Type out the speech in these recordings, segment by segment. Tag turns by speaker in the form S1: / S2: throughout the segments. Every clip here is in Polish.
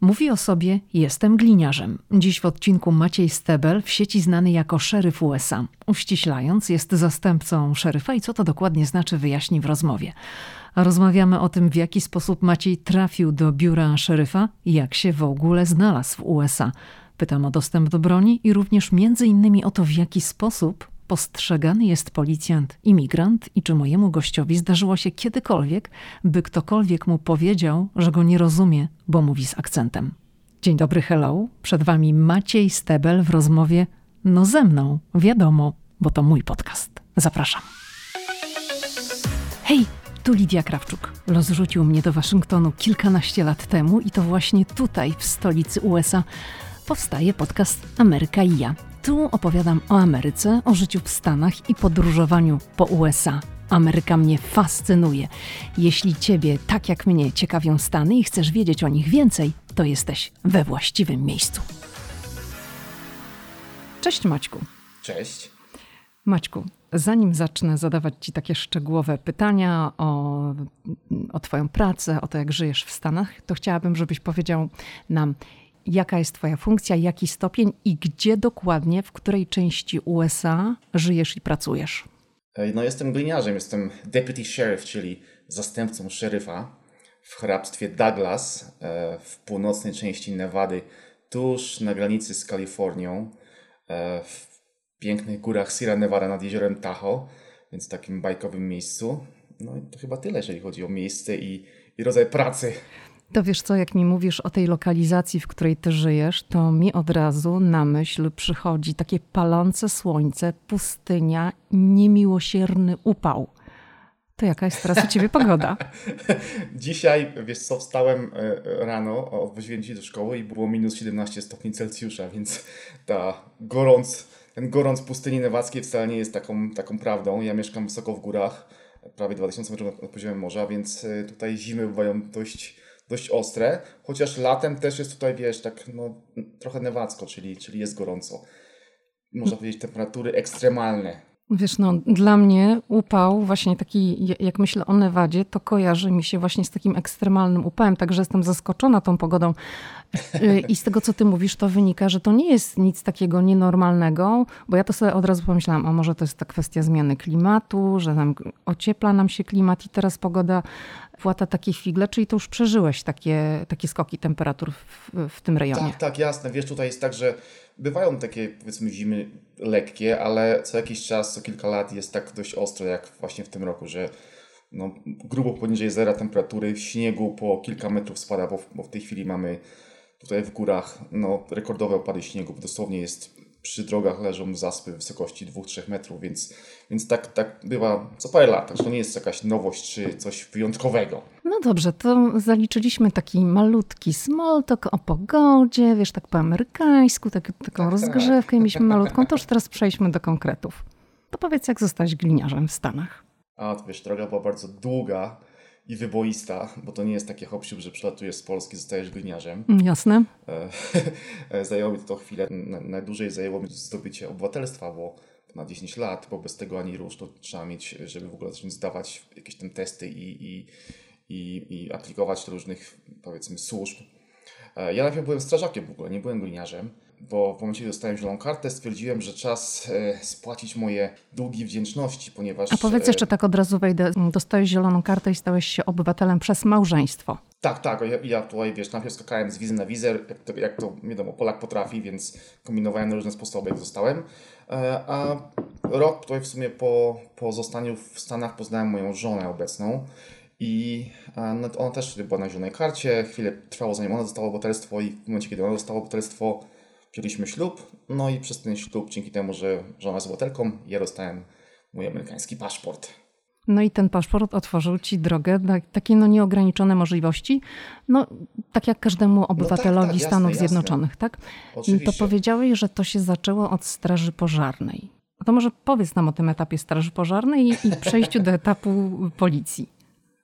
S1: Mówi o sobie: Jestem gliniarzem. Dziś w odcinku Maciej Stebel, w sieci znany jako szeryf USA. Uściślając, jest zastępcą szeryfa i co to dokładnie znaczy, wyjaśni w rozmowie. Rozmawiamy o tym, w jaki sposób Maciej trafił do biura szeryfa i jak się w ogóle znalazł w USA. Pytam o dostęp do broni i również między innymi o to, w jaki sposób postrzegany jest policjant, imigrant i czy mojemu gościowi zdarzyło się kiedykolwiek, by ktokolwiek mu powiedział, że go nie rozumie, bo mówi z akcentem. Dzień dobry, hello. Przed wami Maciej Stebel w rozmowie no ze mną, wiadomo, bo to mój podcast. Zapraszam. Hej, tu Lidia Krawczuk. Los rzucił mnie do Waszyngtonu kilkanaście lat temu i to właśnie tutaj, w stolicy USA, powstaje podcast Ameryka i ja. Tu opowiadam o Ameryce, o życiu w Stanach i podróżowaniu po USA. Ameryka mnie fascynuje. Jeśli Ciebie, tak jak mnie, ciekawią Stany i chcesz wiedzieć o nich więcej, to jesteś we właściwym miejscu. Cześć Maćku.
S2: Cześć.
S1: Maćku, zanim zacznę zadawać Ci takie szczegółowe pytania o, o Twoją pracę, o to, jak żyjesz w Stanach, to chciałabym, żebyś powiedział nam, jaka jest Twoja funkcja, jaki stopień i gdzie dokładnie, w której części USA żyjesz i pracujesz.
S2: No, jestem gliniarzem, jestem deputy sheriff, czyli zastępcą szeryfa w hrabstwie Douglas e, w północnej części Nevady, tuż na granicy z Kalifornią, e, w pięknych górach Sierra Nevada nad jeziorem Tahoe, więc w takim bajkowym miejscu. No i to chyba tyle, jeżeli chodzi o miejsce i, i rodzaj pracy.
S1: To wiesz co, jak mi mówisz o tej lokalizacji, w której ty żyjesz, to mi od razu na myśl przychodzi takie palące słońce, pustynia, niemiłosierny upał. To jaka jest teraz u ciebie pogoda?
S2: Dzisiaj, wiesz co, wstałem e, rano, odwoziłem dzieci do szkoły i było minus 17 stopni Celsjusza, więc ta gorąc, ten gorąc pustyni newackiej wcale nie jest taką, taką prawdą. Ja mieszkam wysoko w górach, prawie 2000 metrów nad poziomem morza, więc e, tutaj zimy bywają dość dość ostre, chociaż latem też jest tutaj, wiesz, tak no, trochę newacko, czyli, czyli jest gorąco. Można powiedzieć temperatury ekstremalne.
S1: Wiesz, no dla mnie upał, właśnie taki, jak myślę o Nevadzie, to kojarzy mi się właśnie z takim ekstremalnym upałem, także jestem zaskoczona tą pogodą. Y, I z tego, co ty mówisz, to wynika, że to nie jest nic takiego nienormalnego, bo ja to sobie od razu pomyślałam, a może to jest ta kwestia zmiany klimatu, że nam ociepla nam się klimat i teraz pogoda płata takie figle, czyli to już przeżyłeś takie, takie skoki temperatur w, w tym rejonie.
S2: Tak, tak, jasne. Wiesz, tutaj jest tak, że bywają takie powiedzmy zimy lekkie, ale co jakiś czas, co kilka lat jest tak dość ostro, jak właśnie w tym roku, że no, grubo poniżej zera temperatury, śniegu po kilka metrów spada, bo w, bo w tej chwili mamy tutaj w górach no, rekordowe opady śniegu, dosłownie jest przy drogach leżą zaspy w wysokości 2-3 metrów, więc, więc tak, tak bywa co parę lat. Także to nie jest jakaś nowość czy coś wyjątkowego.
S1: No dobrze, to zaliczyliśmy taki malutki small talk o pogodzie, wiesz, tak po amerykańsku, tak, taką tak, rozgrzewkę tak. mieliśmy malutką. To już teraz przejdźmy do konkretów. To powiedz, jak zostałeś gliniarzem w Stanach?
S2: A, to wiesz, droga była bardzo długa i wyboista, bo to nie jest takie hop że przylatujesz z Polski, zostajesz gliniarzem.
S1: Mm, jasne.
S2: E, zajęło mi to chwilę. Najdłużej zajęło mi zdobycie obywatelstwa, bo na 10 lat, bo bez tego ani rusz to trzeba mieć, żeby w ogóle zacząć zdawać jakieś tam testy i, i, i, i aplikować do różnych, powiedzmy, służb. E, ja najpierw byłem strażakiem w ogóle, nie byłem gliniarzem bo w momencie, kiedy dostałem zieloną kartę, stwierdziłem, że czas e, spłacić moje długi wdzięczności, ponieważ...
S1: A powiedz jeszcze tak od razu wejdę, dostałeś zieloną kartę i stałeś się obywatelem przez małżeństwo.
S2: Tak, tak. Ja, ja tutaj, wiesz, najpierw skakałem z wizy na wizę, jak to, jak to wiadomo, Polak potrafi, więc kombinowałem na różne sposoby, jak zostałem. E, a rok tutaj w sumie po, po zostaniu w Stanach poznałem moją żonę obecną. I no, ona też była na zielonej karcie. Chwilę trwało zanim ona dostała obywatelstwo i w momencie, kiedy ona dostała obywatelstwo, wzięliśmy ślub, no i przez ten ślub, dzięki temu, że żona jest obywatelką, ja dostałem mój amerykański paszport.
S1: No i ten paszport otworzył ci drogę na takie no nieograniczone możliwości, no tak jak każdemu obywatelowi no tak, tak, Stanów jasne, Zjednoczonych, jasne. tak? Oczywiście. To powiedziałeś, że to się zaczęło od straży pożarnej. To może powiedz nam o tym etapie straży pożarnej i, i przejściu do etapu policji.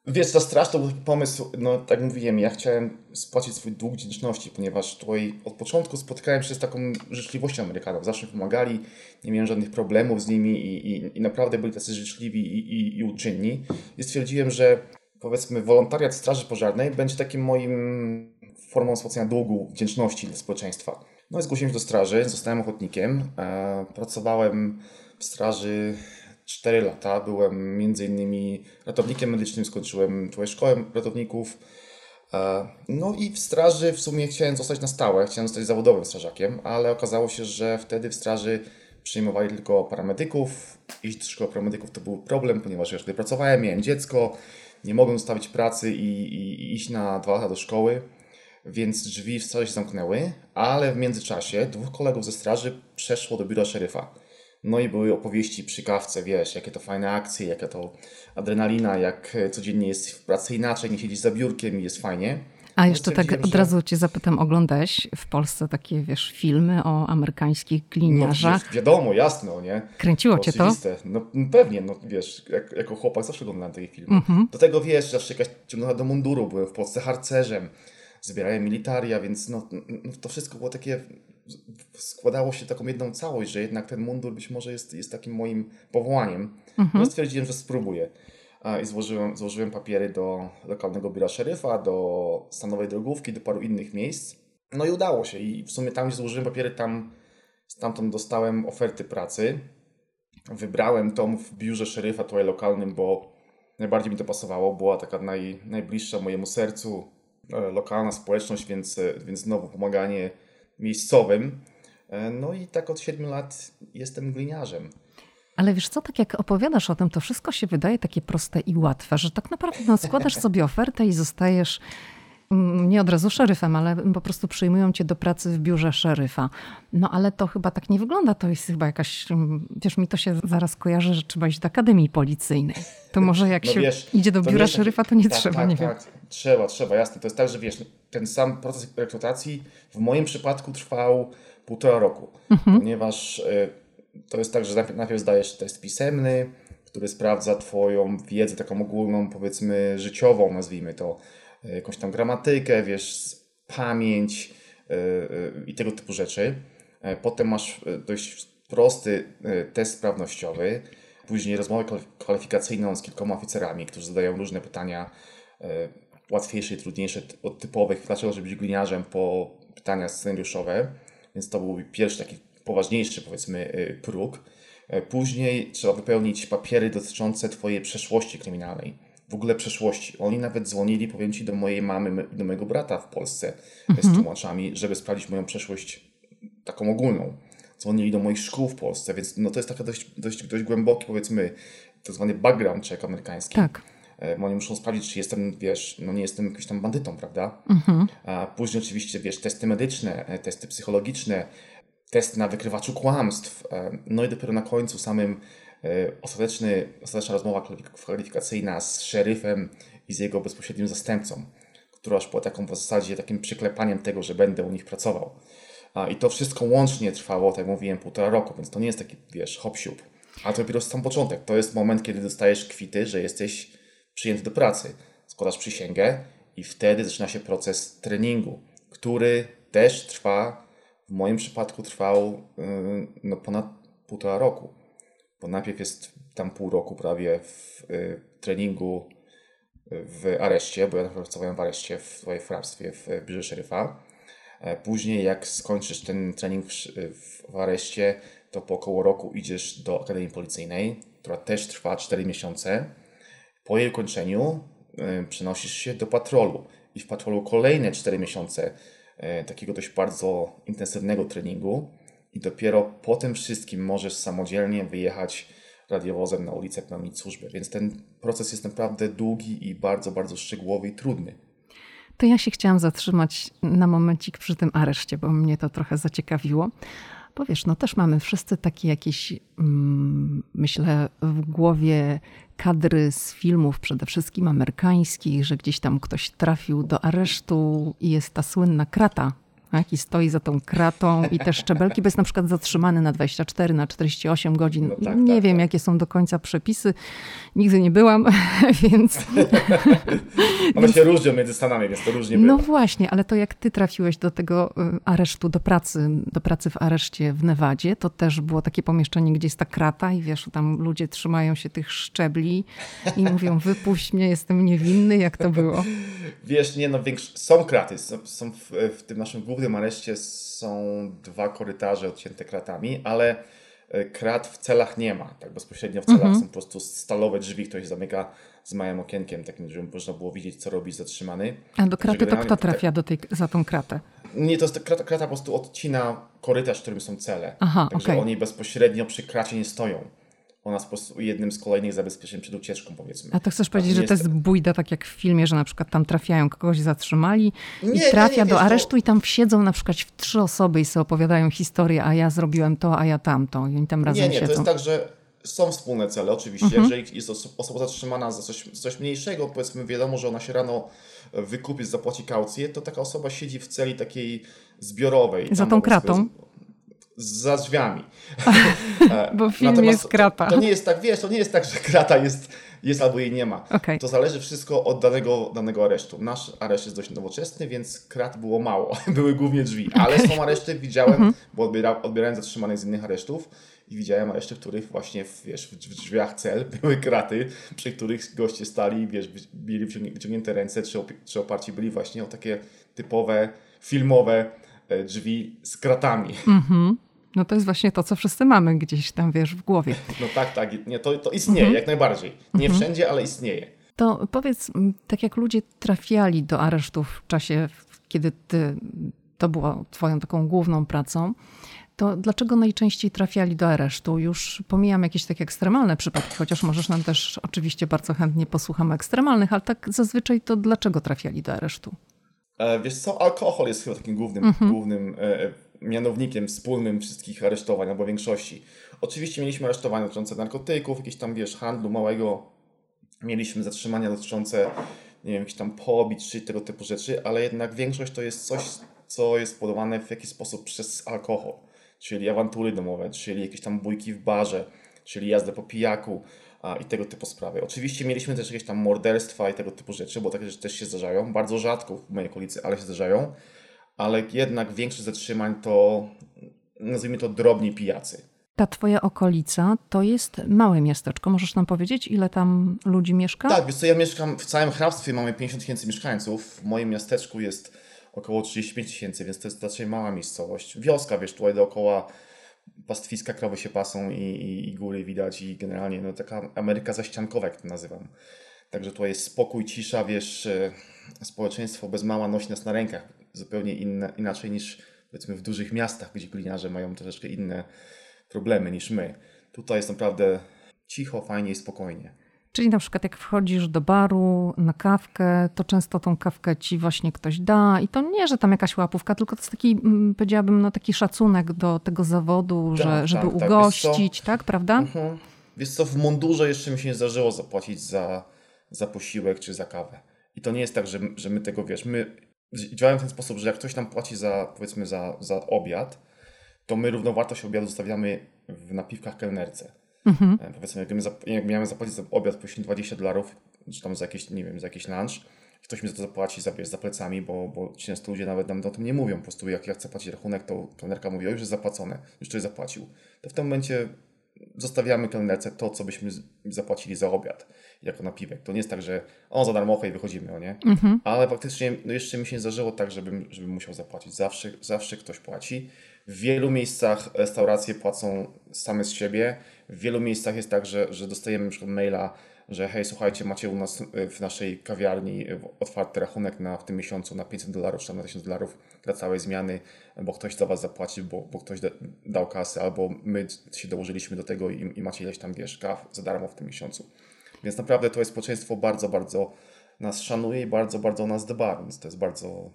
S2: Wiesz, to straszny pomysł, no tak mówiłem, ja chciałem spłacić swój dług wdzięczności, ponieważ tutaj od początku spotkałem się z taką życzliwością Amerykanów. Zawsze pomagali, nie miałem żadnych problemów z nimi i, i, i naprawdę byli tacy życzliwi i, i, i uczynni. I stwierdziłem, że powiedzmy wolontariat Straży Pożarnej będzie takim moim formą spłacenia długu, wdzięczności dla społeczeństwa. No i zgłosiłem się do straży, zostałem ochotnikiem. E, pracowałem w straży 4 lata. Byłem między innymi ratownikiem medycznym, skończyłem szkołę ratowników. E, no i w straży w sumie chciałem zostać na stałe, chciałem zostać zawodowym strażakiem, ale okazało się, że wtedy w straży przyjmowali tylko paramedyków. Iść do szkoły paramedyków to był problem, ponieważ ja wtedy pracowałem, miałem dziecko, nie mogłem zostawić pracy i, i, i iść na dwa lata do szkoły więc drzwi w straży się zamknęły, ale w międzyczasie dwóch kolegów ze straży przeszło do biura szeryfa. No i były opowieści przy kawce, wiesz, jakie to fajne akcje, jaka to adrenalina, jak codziennie jest w pracy inaczej, nie siedzisz za biurkiem i jest fajnie.
S1: A jeszcze tak od razu cię zapytam, oglądałeś w Polsce takie, wiesz, filmy o amerykańskich gliniarzach?
S2: No, wiadomo, jasno, nie?
S1: Kręciło cię to?
S2: No pewnie, no wiesz, jak, jako chłopak zawsze oglądałem takie filmy. Mm-hmm. Do tego, wiesz, zawsze jakaś ciągnęła do munduru, byłem w Polsce harcerzem zbierają militaria, więc no, no, to wszystko było takie, składało się taką jedną całość, że jednak ten mundur być może jest, jest takim moim powołaniem. Mhm. No stwierdziłem, że spróbuję. I złożyłem, złożyłem papiery do lokalnego biura szeryfa, do stanowej drogówki, do paru innych miejsc. No i udało się. I w sumie tam, gdzie złożyłem papiery, tam stamtąd dostałem oferty pracy. Wybrałem tą w biurze szeryfa tutaj lokalnym, bo najbardziej mi to pasowało. Była taka naj, najbliższa mojemu sercu. E, lokalna społeczność, więc, e, więc znowu pomaganie miejscowym. E, no i tak od 7 lat jestem gliniarzem.
S1: Ale wiesz co, tak jak opowiadasz o tym, to wszystko się wydaje takie proste i łatwe, że tak naprawdę no, składasz sobie ofertę i zostajesz nie od razu szeryfem, ale po prostu przyjmują cię do pracy w biurze szeryfa. No ale to chyba tak nie wygląda. To jest chyba jakaś, wiesz, mi to się zaraz kojarzy, że trzeba iść do akademii policyjnej. To może jak no się wiesz, idzie do biura szeryfa, to nie tak, trzeba,
S2: tak,
S1: nie
S2: tak. wiem. Trzeba, trzeba, jasne. To jest tak, że wiesz, ten sam proces rekrutacji w moim przypadku trwał półtora roku, mhm. ponieważ y, to jest tak, że najpierw, najpierw zdajesz test pisemny, który sprawdza twoją wiedzę taką ogólną, powiedzmy życiową, nazwijmy to, jakąś tam gramatykę, wiesz, pamięć e, e, i tego typu rzeczy. E, potem masz dość prosty test sprawnościowy, później rozmowę kwalifikacyjną z kilkoma oficerami, którzy zadają różne pytania, łatwiejsze i trudniejsze od typowych, dlaczego żeby być gliniarzem, po pytania scenariuszowe. Więc to był pierwszy taki poważniejszy, powiedzmy, próg. Później trzeba wypełnić papiery dotyczące Twojej przeszłości kryminalnej w ogóle przeszłości. Oni nawet dzwonili, powiem Ci, do mojej mamy, do mojego brata w Polsce mhm. z tłumaczami, żeby sprawdzić moją przeszłość taką ogólną. Dzwonili do moich szkół w Polsce, więc no to jest taka dość, dość, dość głęboki, powiedzmy, tak zwany background check amerykański.
S1: Tak.
S2: E, oni muszą sprawdzić, czy jestem, wiesz, no nie jestem jakimś tam bandytą, prawda? Mhm. A później oczywiście, wiesz, testy medyczne, e, testy psychologiczne, testy na wykrywaczu kłamstw. E, no i dopiero na końcu samym ostateczny, ostateczna rozmowa kwalifikacyjna z szeryfem i z jego bezpośrednim zastępcą, która już była taką w zasadzie takim przyklepaniem tego, że będę u nich pracował. I to wszystko łącznie trwało, tak jak mówiłem, półtora roku, więc to nie jest taki, wiesz, hop -siup. A to dopiero sam początek. To jest moment, kiedy dostajesz kwity, że jesteś przyjęty do pracy. Składasz przysięgę i wtedy zaczyna się proces treningu, który też trwa, w moim przypadku trwał yy, no, ponad półtora roku bo najpierw jest tam pół roku prawie w y, treningu y, w areszcie, bo ja pracowałem w areszcie w swojej hrabstwie w biurze szeryfa. E, później jak skończysz ten trening w, w areszcie, to po około roku idziesz do Akademii Policyjnej, która też trwa 4 miesiące. Po jej ukończeniu y, przenosisz się do patrolu i w patrolu kolejne 4 miesiące y, takiego dość bardzo intensywnego treningu i dopiero po tym wszystkim możesz samodzielnie wyjechać radiowozem na ulicę, pełnić służbę. Więc ten proces jest naprawdę długi i bardzo, bardzo szczegółowy i trudny.
S1: To ja się chciałam zatrzymać na momencik przy tym areszcie, bo mnie to trochę zaciekawiło. Bo wiesz, no też mamy wszyscy takie jakieś, mm, myślę, w głowie kadry z filmów, przede wszystkim amerykańskich, że gdzieś tam ktoś trafił do aresztu i jest ta słynna krata tak? I stoi za tą kratą i te szczebelki, bo jest na przykład zatrzymany na 24, na 48 godzin. No tak, nie tak, wiem, tak. jakie są do końca przepisy. Nigdy nie byłam, więc...
S2: One się różnią między Stanami, więc to różnie
S1: No właśnie, ale to jak ty trafiłeś do tego y, aresztu, do pracy, do pracy w areszcie w Nevadzie, to też było takie pomieszczenie, gdzie jest ta krata i wiesz, tam ludzie trzymają się tych szczebli i mówią, wypuść mnie, jestem niewinny, jak to było?
S2: Wiesz, nie no, większ... są kraty, są, są w, w tym naszym głównym areszcie są dwa korytarze odcięte kratami, ale e, krat w celach nie ma, tak bezpośrednio w celach mhm. są po prostu stalowe drzwi, ktoś zamyka z małym okienkiem, takim, żeby można było widzieć, co robi zatrzymany.
S1: A do kraty to kto trafia do tej, za tą kratę?
S2: Nie, to jest krata, krata po prostu odcina korytarz, w którym są cele. Aha, Także okay. oni bezpośrednio przy kracie nie stoją ona jest po prostu jednym z kolejnych zabezpieczeń przed ucieczką, powiedzmy.
S1: A to chcesz powiedzieć, że to jest bójda, tak jak w filmie, że na przykład tam trafiają, kogoś zatrzymali nie, i trafia nie, nie, do aresztu to... i tam siedzą na przykład w trzy osoby i sobie opowiadają historię, a ja zrobiłem to, a ja tamto i oni tam razem
S2: Nie,
S1: nie, siedzą.
S2: to jest tak, że są wspólne cele oczywiście. Mhm. Jeżeli jest osoba zatrzymana za coś, coś mniejszego, powiedzmy wiadomo, że ona się rano wykupi, zapłaci kaucję, to taka osoba siedzi w celi takiej zbiorowej.
S1: Za tą kratą?
S2: Za drzwiami.
S1: Bo w filmie jest krata.
S2: To, to, nie jest tak, wiesz, to nie jest tak, że krata jest, jest albo jej nie ma. Okay. To zależy wszystko od danego, danego aresztu. Nasz areszt jest dość nowoczesny, więc krat było mało. Były głównie drzwi. Ale okay. są areszty, widziałem, mhm. bo odbiera, odbierałem zatrzymanych z innych aresztów i widziałem areszty, w których właśnie w, wiesz, w drzwiach cel były kraty, przy których goście stali, wiesz, mieli wyciągnięte ręce, czy, czy oparci byli właśnie o takie typowe, filmowe E, drzwi z kratami.
S1: Mhm. No to jest właśnie to, co wszyscy mamy gdzieś tam, wiesz, w głowie.
S2: No tak, tak. Nie, to, to istnieje mhm. jak najbardziej. Nie mhm. wszędzie, ale istnieje.
S1: To powiedz, tak jak ludzie trafiali do aresztów w czasie, kiedy ty, to było twoją taką główną pracą, to dlaczego najczęściej trafiali do aresztu? Już pomijam jakieś takie ekstremalne przypadki, chociaż możesz nam też oczywiście bardzo chętnie posłuchamy ekstremalnych, ale tak zazwyczaj to dlaczego trafiali do aresztu?
S2: E, wiesz co, alkohol jest chyba takim głównym, mhm. głównym e, e, mianownikiem wspólnym wszystkich aresztowań, albo większości. Oczywiście mieliśmy aresztowania dotyczące narkotyków, jakieś tam, wiesz, handlu małego. Mieliśmy zatrzymania dotyczące, nie wiem, jakichś tam pobić czy tego typu rzeczy, ale jednak większość to jest coś, co jest podawane w jakiś sposób przez alkohol. Czyli awantury domowe, czyli jakieś tam bójki w barze, czyli jazdę po pijaku, a, i tego typu sprawy. Oczywiście mieliśmy też jakieś tam morderstwa i tego typu rzeczy, bo takie rzeczy też się zdarzają. Bardzo rzadko w mojej okolicy, ale się zdarzają. Ale jednak większość zatrzymań to, nazwijmy to, drobni pijacy.
S1: Ta twoja okolica to jest małe miasteczko. Możesz nam powiedzieć, ile tam ludzi mieszka?
S2: Tak, wiesz co, ja mieszkam w całym hrabstwie, mamy 50 tysięcy mieszkańców. W moim miasteczku jest około 35 tysięcy, więc to jest raczej mała miejscowość. Wioska, wiesz, tutaj dookoła pastwiska, krowy się pasą i, i, i, góry widać i generalnie no, taka Ameryka zaściankowa, jak to nazywam. Także tutaj jest spokój, cisza, wiesz, e, społeczeństwo bez mała nosi nas na rękach. Zupełnie inne, inaczej niż powiedzmy w dużych miastach, gdzie gliniarze mają troszeczkę inne problemy niż my. Tutaj jest naprawdę cicho, fajnie i spokojnie.
S1: Czyli na przykład jak wchodzisz do baru na kawkę, to często tą kawkę ci właśnie ktoś da i to nie, że tam jakaś łapówka, tylko to jest taki, mm, powiedziałabym, no taki szacunek do tego zawodu, tak, że, żeby tak, tak. ugościć, tak, prawda? Mhm.
S2: Wiesz co, w mundurze jeszcze mi się nie zdarzyło zapłacić za, za posiłek czy za kawę. I to nie jest tak, że, że my tego, wiesz, my działamy w ten sposób, że jak ktoś nam płaci za, powiedzmy, za, za obiad, to my równowartość obiadu zostawiamy w napiwkach kelnerce. Mhm. E, powiedzmy, jakbym zap- jak miałem zapłacić za obiad powiedzmy 20 dolarów, czy tam za jakieś, nie wiem, za jakiś lunch, ktoś mi za to zapłaci za, wiesz, za plecami, bo, bo często ludzie nawet nam o tym nie mówią. Po prostu jak ja chcę płacić rachunek, to kelnerka mówi, o już jest zapłacone, już ktoś zapłacił. To w tym momencie zostawiamy kelnerce to, co byśmy zapłacili za obiad, jako napiwek. To nie jest tak, że on za darmo i wychodzimy, o nie? Mhm. Ale faktycznie no jeszcze mi się nie zdarzyło tak, żebym, żebym musiał zapłacić. Zawsze, zawsze ktoś płaci. W wielu miejscach restauracje płacą same z siebie. W wielu miejscach jest tak, że, że dostajemy przykład maila, że hej, słuchajcie, macie u nas e, w naszej kawiarni otwarty rachunek na, w tym miesiącu na 500 dolarów, czy na 1000 dolarów dla całej zmiany, bo ktoś za was zapłaci, bo, bo ktoś da, dał kasę, albo my się dołożyliśmy do tego i, i macie ileś tam, wiesz, kaw za darmo w tym miesiącu. Więc naprawdę to jest społeczeństwo bardzo, bardzo nas szanuje i bardzo, bardzo nas dba, więc to jest bardzo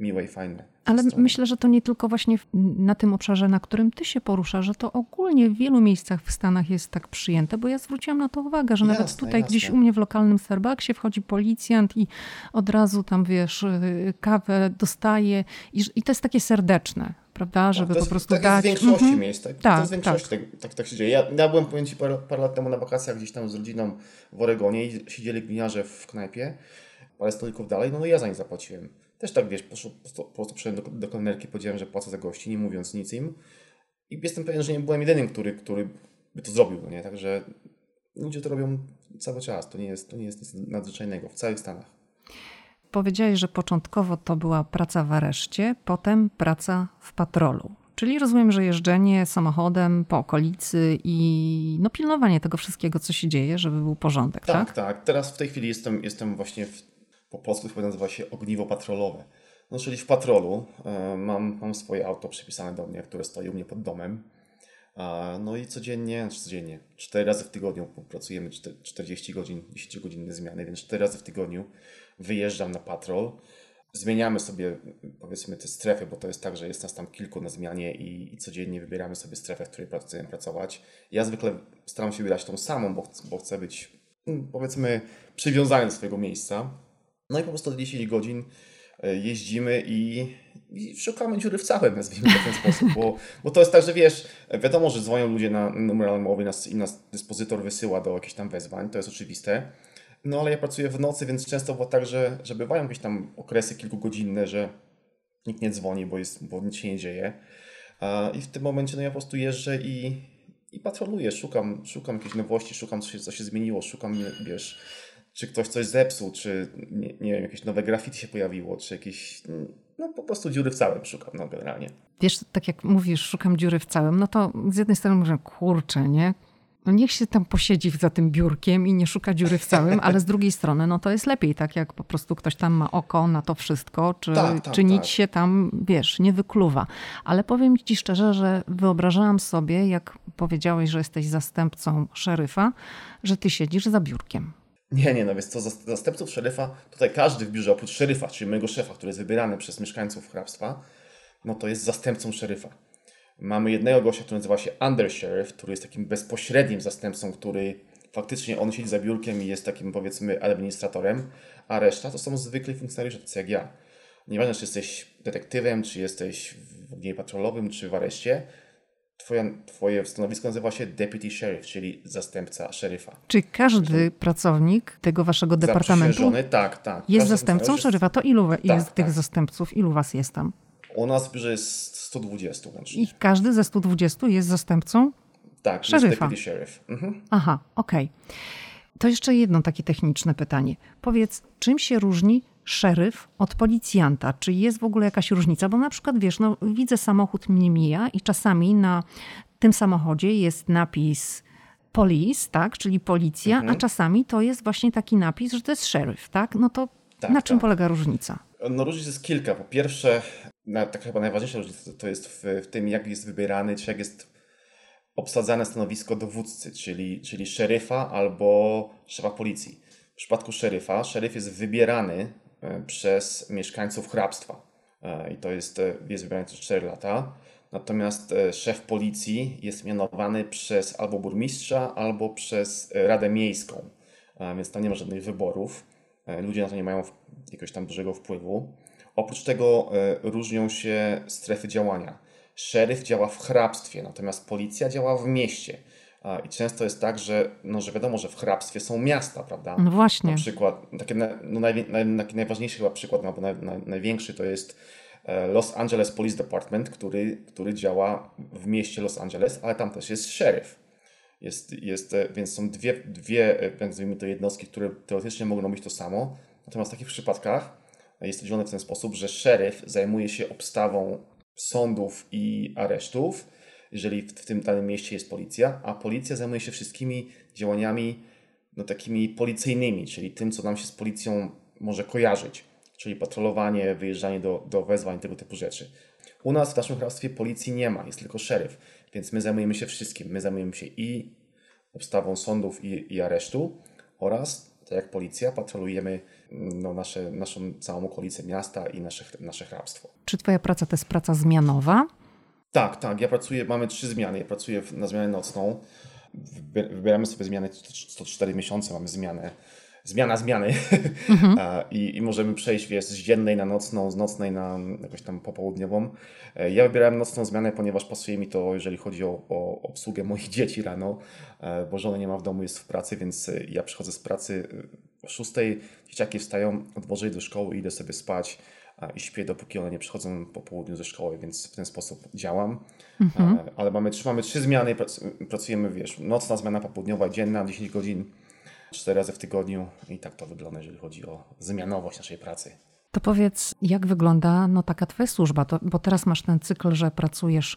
S2: miłe i fajne.
S1: Ale myślę, że to nie tylko właśnie na tym obszarze, na którym ty się poruszasz, że to ogólnie w wielu miejscach w Stanach jest tak przyjęte, bo ja zwróciłam na to uwagę, że jasne, nawet tutaj jasne. gdzieś u mnie w lokalnym Starbucksie wchodzi policjant i od razu tam, wiesz, y, kawę dostaje i, i to jest takie serdeczne prawda, żeby
S2: jest,
S1: po prostu
S2: tak
S1: dać...
S2: Jest w większości mm -hmm. miejsc, tak, tak, to jest w większości tak. Tak, tak, tak się dzieje. Ja, ja byłem, powiem Ci, parę, parę, lat temu na wakacjach gdzieś tam z rodziną w Oregonie i siedzieli gliniarze w knajpie, parę stolików dalej, no, no ja za nie zapłaciłem. Też tak, wiesz, po, po, po prostu przyszedłem do, do kelnerki, powiedziałem, że płacę za gości, nie mówiąc nic im. I jestem pewien, że nie byłem jedynym, który, który by to zrobił, no nie? Także ludzie to robią cały czas, to nie jest, to nie jest nic nadzwyczajnego w całych Stanach.
S1: Powiedziałeś, że początkowo to była praca w areszcie, potem praca w patrolu. Czyli rozumiem, że jeżdżenie samochodem po okolicy i no, pilnowanie tego wszystkiego, co się dzieje, żeby był porządek, tak?
S2: Tak, tak. Teraz w tej chwili jestem, jestem właśnie, w, po polsku to nazywa się ogniwo patrolowe. No, czyli w patrolu e, mam, mam swoje auto przypisane do mnie, które stoi u mnie pod domem. E, no i codziennie, znaczy codziennie, 4 razy w tygodniu pracujemy 40 godzin, 10 godzinne zmiany, więc 4 razy w tygodniu wyjeżdżam na patrol. Zmieniamy sobie, powiedzmy, te strefy, bo to jest tak, że jest nas tam kilku na zmianie i, i codziennie wybieramy sobie strefę, w której chcemy pracować. Ja zwykle staram się wybierać tą samą, bo, bo chcę być, mm, powiedzmy, przywiązany do swojego miejsca. No i po prostu 10 godzin e, jeździmy i, i, szukamy dziury w całym, nazwijmy to w ten sposób, bo, bo to jest tak, że wiesz, wiadomo, że dzwonią ludzie na numer alarmowy nas, i nas dyspozytor wysyła do jakichś tam wezwań, to jest oczywiste, no ale ja pracuję w nocy, więc często było tak, że, że bywają jakieś tam okresy kilkugodzinne, że nikt nie dzwoni, bo, jest, bo nic się nie dzieje. I w tym momencie no ja po prostu jeżdżę i, i patroluję, szukam, szukam jakiejś nowości, szukam co się, co się zmieniło, szukam, wiesz, czy ktoś coś zepsuł, czy nie, nie wiem, jakieś nowe graffiti się pojawiło, czy jakieś, no po prostu dziury w całym szukam, no generalnie.
S1: Wiesz, tak jak mówisz, szukam dziury w całym, no to z jednej strony mówię, kurczę, nie? no niech się tam posiedzi za tym biurkiem i nie szuka dziury w całym, ale z drugiej strony, no to jest lepiej, tak jak po prostu ktoś tam ma oko na to wszystko, czy, tak, tak, czy nic tak. się tam, wiesz, nie wykluwa. Ale powiem ci szczerze, że wyobrażałam sobie, jak powiedziałeś, że jesteś zastępcą szeryfa, że ty siedzisz za biurkiem.
S2: Nie, nie, no więc to zastępców szeryfa, tutaj każdy w biurze oprócz szeryfa, czyli mojego szefa, który jest wybierany przez mieszkańców hrabstwa, no to jest zastępcą szeryfa. Mamy jednego gościa, który nazywa się Undersheriff, który jest takim bezpośrednim zastępcą, który faktycznie on siedzi za biurkiem i jest takim powiedzmy administratorem, a reszta to są zwykli funkcjonariusze, tacy jak ja. Nieważne, czy jesteś detektywem, czy jesteś w ogniu patrolowym, czy w areszcie, twoje, twoje stanowisko nazywa się deputy sheriff, czyli zastępca szeryfa.
S1: Czy każdy pracownik tego waszego departamentu
S2: tak, tak.
S1: jest zastępcą szeryfa? To ilu tak, jest tak. tych zastępców? Ilu was jest tam?
S2: U nas jest 120 łącznie.
S1: I każdy ze 120 jest zastępcą
S2: tak,
S1: szeryfa?
S2: Tak, sheriff. Mhm.
S1: Aha, okej. Okay. To jeszcze jedno takie techniczne pytanie. Powiedz, czym się różni szeryf od policjanta? Czy jest w ogóle jakaś różnica? Bo na przykład, wiesz, no, widzę samochód mnie mija i czasami na tym samochodzie jest napis police, tak, czyli policja, mhm. a czasami to jest właśnie taki napis, że to jest szeryf, tak? No to tak, na czym tak. polega różnica?
S2: No różnic jest kilka. Po pierwsze, na, tak chyba najważniejsza różnica to jest w, w, tym, jak jest wybierany, czy jak jest obsadzane stanowisko dowódcy, czyli, czyli szeryfa albo szefa policji. W przypadku szeryfa, szeryf jest wybierany przez mieszkańców hrabstwa e, i to jest, e, jest wybierany przez 4 lata. Natomiast szef policji jest mianowany przez albo burmistrza, albo przez Radę Miejską, więc tam nie ma żadnych wyborów. Ludzie na to nie mają jakiegoś tam dużego wpływu. Oprócz tego e, różnią się strefy działania. Szeryf działa w hrabstwie, natomiast policja działa w mieście. I często jest tak, że, no, że wiadomo, że w hrabstwie są miasta, prawda?
S1: No właśnie.
S2: Na przykład, taki, no, naj, taki najważniejszy chyba przykład, albo naj, naj, największy to jest e, Los Angeles Police Department, który, który działa w mieście Los Angeles, ale tam też jest szeryf. Jest, jest, e, więc są dwie, dwie nazwijmy to jednostki, które teoretycznie mogą robić to samo. Natomiast w takich przypadkach jest to w ten sposób, że szeryf zajmuje się obstawą sądów i aresztów, jeżeli w, tym danym mieście jest policja, a policja zajmuje się wszystkimi działaniami no, takimi policyjnymi, czyli tym, co nam się z policją może kojarzyć, czyli patrolowanie, wyjeżdżanie do, do wezwań, tego typu rzeczy. U nas w naszym hrabstwie policji nie ma, jest tylko szeryf, więc my zajmujemy się wszystkim. My zajmujemy się i obstawą sądów i, i aresztu oraz tak jak policja, patrolujemy no, nasze, naszą całą okolicę miasta i nasze, nasze hrabstwo.
S1: Czy Twoja praca to jest praca zmianowa?
S2: Tak, tak. Ja pracuję, mamy trzy zmiany. Ja pracuję na zmianę nocną. Wybieramy sobie zmianę co 4 miesiące, mamy zmianę zmiana zmiany mhm. I, i możemy przejść wiesz, z dziennej na nocną, z nocnej na jakąś tam popołudniową. E, ja wybierałem nocną zmianę, ponieważ pasuje mi to, jeżeli chodzi o, o obsługę moich dzieci rano, e, bo żony nie ma w domu, jest w pracy, więc e, ja przychodzę z pracy o 6, dzieciaki wstają, odwożę je do szkoły, idę sobie spać i śpię, dopóki one nie przychodzą po południu ze szkoły, więc w ten sposób działam. Mhm. Ale mamy, mamy trzy zmiany, pracujemy, wiesz, nocna zmiana popołudniowa, dzienna, 10 godzin cztery razy w tygodniu i tak to wygląda, jeżeli chodzi o zmianowość naszej pracy.
S1: To powiedz, jak wygląda no, taka twoja służba? To, bo teraz masz ten cykl, że pracujesz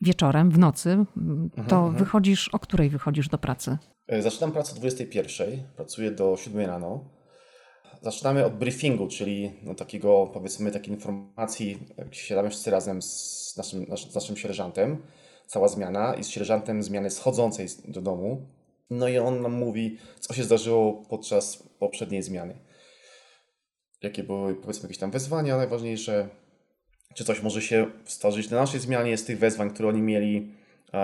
S1: wieczorem, w nocy. Mhm, to mhm, wychodzisz, o której wychodzisz do pracy?
S2: E, zaczynam pracę o 21, pracuję do 7 rano. Zaczynamy od briefingu, czyli no, takiego, powiedzmy, takiej informacji, siadamy wszyscy razem z naszym, z naszym sierżantem, cała zmiana i z sierżantem zmiany schodzącej do domu, no i on nam mówi, co się zdarzyło podczas poprzedniej zmiany. Jakie były, powiedzmy, jakieś tam wezwania najważniejsze, czy coś może się stworzyć na naszej zmianie z tych wezwań, które oni mieli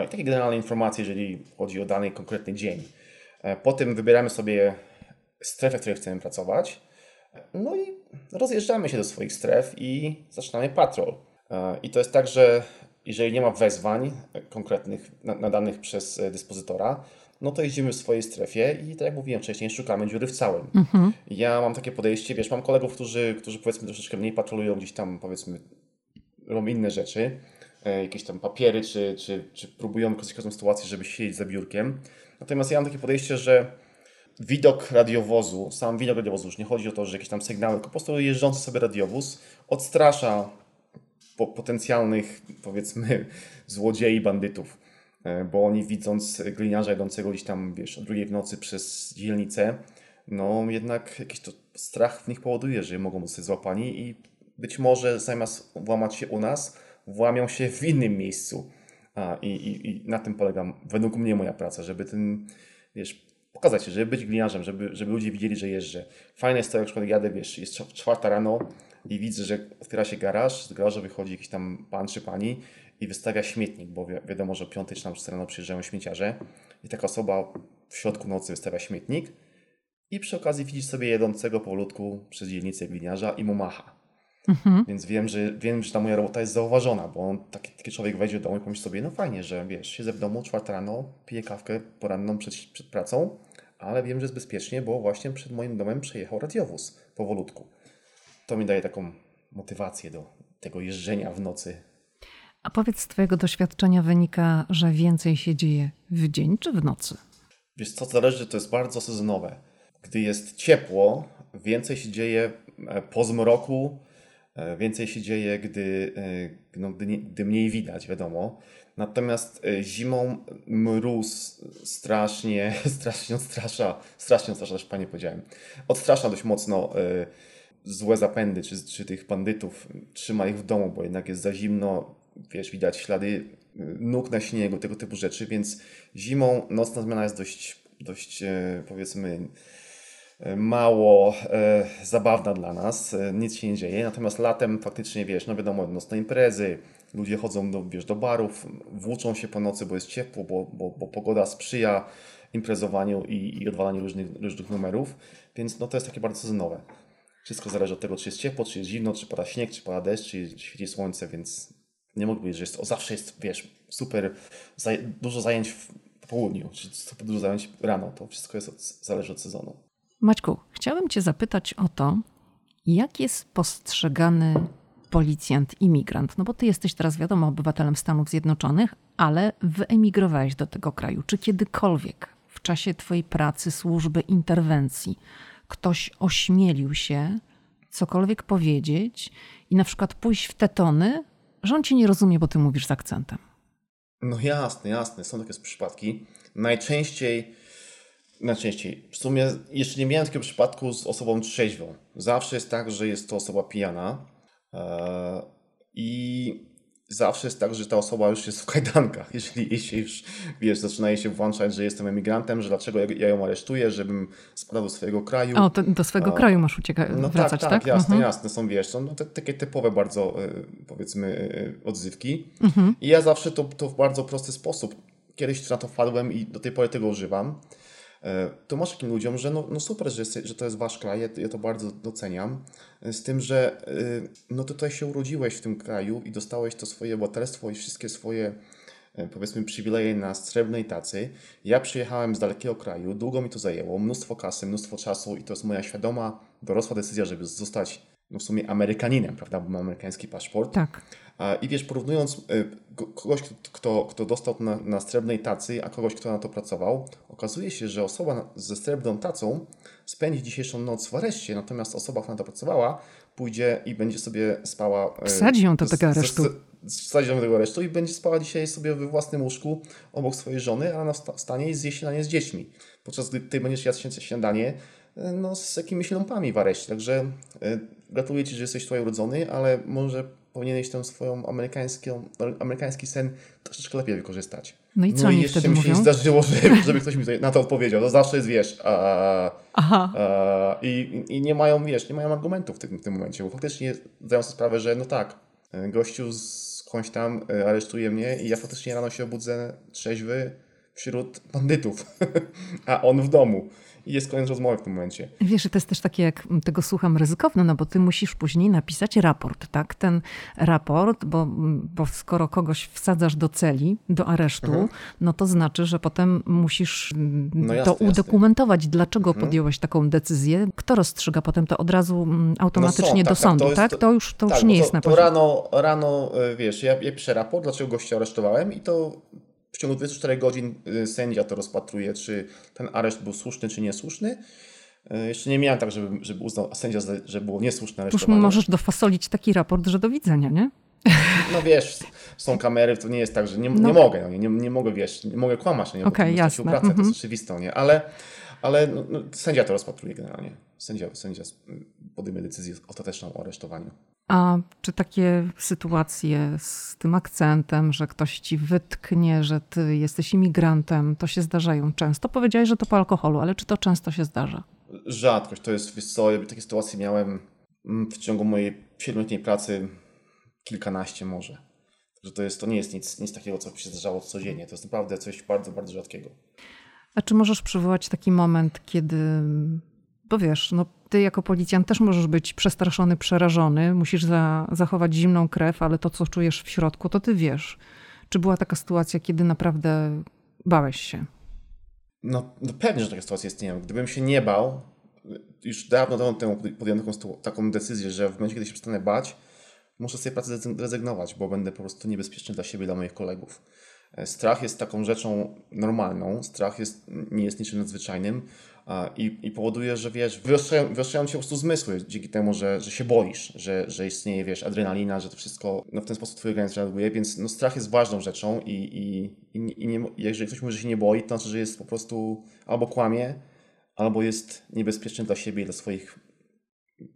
S2: i takie generalne informacje, jeżeli chodzi o dany konkretny dzień. E, potem wybieramy sobie strefę, w której chcemy pracować. No i rozjeżdżamy się do swoich stref i zaczynamy patrol. E, I to jest tak, że jeżeli nie ma wezwań konkretnych nadanych przez e, dyspozytora, no to jeździmy w swojej strefie i tak jak mówiłem wcześniej, szukamy dziury w całym. Mhm. Ja mam takie podejście, wiesz, mam kolegów, którzy, którzy powiedzmy troszeczkę mniej patrolują gdzieś tam, powiedzmy, robią inne rzeczy, e, jakieś tam papiery, czy, czy, czy próbują wykorzystać każdą sytuację, żeby siedzieć za biurkiem. Natomiast ja mam takie podejście, że widok radiowozu, sam widok radiowozu, już nie chodzi o to, że jakieś tam sygnały, tylko po prostu jeżdżący sobie radiowóz odstrasza po potencjalnych, powiedzmy, złodziei, bandytów. E, bo oni widząc gliniarza jadącego gdzieś tam, wiesz, o drugiej w nocy przez dzielnicę, no jednak jakiś to strach w nich powoduje, że mogą zostać złapani i być może zamiast włamać się u nas, włamią się w innym miejscu. A, i, i, I na tym polega według mnie moja praca, żeby ten, wiesz, pokazać się, żeby być gliniarzem, żeby, żeby ludzie widzieli, że jeżdżę. Fajne jest to, jak na przykład jadę, wiesz, jest czwarta rano i widzę, że otwiera się garaż, z garażu wychodzi jakiś tam pan czy pani i wystawia śmietnik, bo wi wiadomo, że o 5 czy tam 4 rano przyjeżdżają śmieciarze i taka osoba w środku nocy wystawia śmietnik i przy okazji widzisz sobie jedącego powolutku przez dzielnicę gliniarza i mu macha. Mhm. Więc wiem że, wiem, że ta moja robota jest zauważona, bo on, taki, taki człowiek wejdzie do domu i pomyśli sobie, no fajnie, że wiesz, siedzę w domu, czwarta rano, piję kawkę poranną przed, przed pracą, ale wiem, że jest bezpiecznie, bo właśnie przed moim domem przejechał radiowóz powolutku. To mi daje taką motywację do tego jeżdżenia w nocy
S1: a powiedz, z Twojego doświadczenia wynika, że więcej się dzieje w dzień czy w nocy?
S2: Wiesz, co zależy, to jest bardzo sezonowe. Gdy jest ciepło, więcej się dzieje e, po zmroku, więcej się dzieje, gdy, e, no, gdy, nie, gdy mniej widać, wiadomo. Natomiast zimą mróz strasznie, strasznie odstrasza, strasznie odstrasza, też Panie powiedziałem, odstrasza dość mocno złe zapędy, czy, czy tych bandytów, trzyma ich w domu, bo jednak jest za zimno, wiesz, widać ślady nóg na śniegu, tego typu rzeczy, więc zimą nocna zmiana jest dość, dość e, powiedzmy e, mało e, zabawna dla nas, e, nic się nie dzieje, natomiast latem faktycznie, wiesz, no wiadomo, nocne imprezy, ludzie chodzą do, wiesz, do barów, włóczą się po nocy, bo jest ciepło, bo, bo, bo pogoda sprzyja imprezowaniu i, i odwalaniu różnych, różnych numerów, więc no to jest takie bardzo sezonowe. Wszystko zależy od tego, czy jest ciepło, czy jest zimno, czy pada śnieg, czy pada deszcz, czy świeci słońce, więc nie mogę powiedzieć, że jest, o, zawsze jest, wiesz, super, zaj dużo zajęć w południu, czy super dużo zajęć rano. To wszystko jest od, zależy od sezonu.
S1: Maćku, chciałem Cię zapytać o to, jak jest postrzegany policjant, imigrant? No bo Ty jesteś teraz, wiadomo, obywatelem Stanów Zjednoczonych, ale wyemigrowałeś do tego kraju. Czy kiedykolwiek w czasie Twojej pracy, służby, interwencji ktoś ośmielił się cokolwiek powiedzieć i na przykład pójść w te tony, że on cię nie rozumie, bo ty mówisz z akcentem.
S2: No jasne, jasne. Są takie przypadki. Najczęściej, najczęściej, w sumie jeszcze nie miałem takiego przypadku z osobą trzeźwą. Zawsze jest tak, że jest to osoba pijana. E, I zawsze jest tak, że ta osoba już jest w kajdankach. Jeżeli, jeśli już, wiesz, zaczyna się włączać, że jestem emigrantem, że dlaczego ja ją aresztuję, żebym spadł do swojego kraju.
S1: O, to, do swojego A, kraju masz uciekać, no wracać, tak?
S2: tak, tak? jasne, mhm. jasne. Są, wiesz, no, te, takie typowe bardzo, e, powiedzmy, e, odzywki. Mhm. I ja zawsze to, to w bardzo prosty sposób. Kiedyś na to wpadłem i do tej pory tego używam. E, to masz takim ludziom, że no, no super, że, że to jest wasz kraj, ja, ja, to bardzo doceniam, e, z tym, że e, no tutaj się urodziłeś w tym kraju i dostałeś to swoje obywatelstwo i wszystkie swoje powiedzmy przywileje na srebrnej tacy. Ja przyjechałem z dalekiego kraju, długo mi to zajęło, mnóstwo kasy, mnóstwo czasu i to jest moja świadoma, dorosła decyzja, żeby zostać no w sumie Amerykaninem, prawda, bo mam amerykański paszport.
S1: Tak.
S2: I wiesz, porównując y, kogoś, kto, kto dostał na, na srebrnej tacy, a kogoś, kto na to pracował, okazuje się, że osoba ze srebrną tacą spędzi dzisiejszą noc w areszcie, natomiast osoba, która na to pracowała, pójdzie i będzie sobie spała...
S1: Y, Wsadzi ją do tego aresztu.
S2: Wsadzi ją do tego aresztu i będzie spała dzisiaj sobie we własnym łóżku obok swojej żony, a ona wstanie i zje śniadanie z dziećmi. Podczas gdy ty będziesz jadł śniadanie y, no, z jakimiś lampami w areszcie. Także gratuluję Ci, że jesteś tutaj urodzony, ale może powinieneś ten swoją amerykańską, amerykański sen troszeczkę lepiej wykorzystać.
S1: No i co no i jeszcze
S2: mi się nie zdarzyło, żeby, żeby ktoś mi na to odpowiedział. To zawsze jest, wiesz, a, Aha. A, i, i nie mają, wiesz, nie mają argumentów w tym, w tym momencie, bo faktycznie zdają sobie sprawę, że no tak, gościu skądś tam e, aresztuje mnie i ja faktycznie rano się obudzę trzeźwy wśród bandytów, a on w domu i jest koniec rozmowy w tym momencie.
S1: Wiesz, to jest też takie, jak tego słucham, ryzykowne, no bo ty musisz później napisać raport, tak? Ten raport, bo, bo skoro kogoś wsadzasz do celi, do aresztu, mhm. no to znaczy, że potem musisz no jasne, to udokumentować, jasne. dlaczego mhm. podjąłeś taką decyzję. Kto rozstrzyga potem to od razu automatycznie no do tak, sądu, tak? To, jest, tak? to już, to tak, już nie jest na
S2: poziomie. To rano, rano, e, wiesz, ja, ja piszę raport, dlaczego gościa aresztowałem i to w ciągu 24 godzin y, sędzia to rozpatruje, czy ten areszt był słuszny, czy niesłuszny. Y, jeszcze nie miałem tak, żeby, żeby uznał sędzia, że było niesłuszne aresztowanie.
S1: Już możesz dofasolić taki raport, że do widzenia, nie?
S2: No wiesz, są kamery, to nie jest tak, że nie, no. nie mogę, no, nie, nie mogę, wiesz, nie mogę kłamać, nie,
S1: okay, jasne.
S2: pracę, mm -hmm. to jest mhm. oczywiste, nie? Ale, ale no, no, sędzia to rozpatruje generalnie. Sędzia, sędzia podejmie decyzję ostateczną o aresztowaniu.
S1: A czy takie sytuacje z tym akcentem, że ktoś ci wytknie, że ty jesteś imigrantem, to się zdarzają często? Powiedziałeś, że to po alkoholu, ale czy to często się zdarza?
S2: Rzadkość. To jest, wiesz co, ja takie sytuacje miałem mm, w ciągu mojej siedmioletniej pracy kilkanaście może. Że to, jest, to nie jest nic, nic takiego, co się zdarzało codziennie. To jest naprawdę coś bardzo, bardzo rzadkiego.
S1: A czy możesz przywołać taki moment, kiedy, bo wiesz, no ty jako policjant też możesz być przestraszony, przerażony, musisz za, zachować zimną krew, ale to, co czujesz w środku, to ty wiesz. Czy była taka sytuacja, kiedy naprawdę bałeś się?
S2: No, no pewnie, że taka sytuacja istnieje. Gdybym się nie bał, już dawno, dawno temu podjąłem taką, taką decyzję, że w momencie, kiedy się przestanę bać, muszę z tej pracy zrezygnować, bo będę po prostu niebezpieczny dla siebie, dla moich kolegów. E, strach jest taką rzeczą normalną, strach jest, nie jest niczym nadzwyczajnym, i, i powoduje, że wiesz, wyostrzają, wyostrzają cię po prostu zmysły dzięki temu, że, że się boisz, że, że istnieje, wiesz, adrenalina, że to wszystko no, w ten sposób twój organizm reaguje, więc no, strach jest ważną rzeczą i, i, i, i nie, jeżeli ktoś mówi, że się nie boi, to znaczy, że jest po prostu albo kłamie, albo jest niebezpieczny dla siebie i dla swoich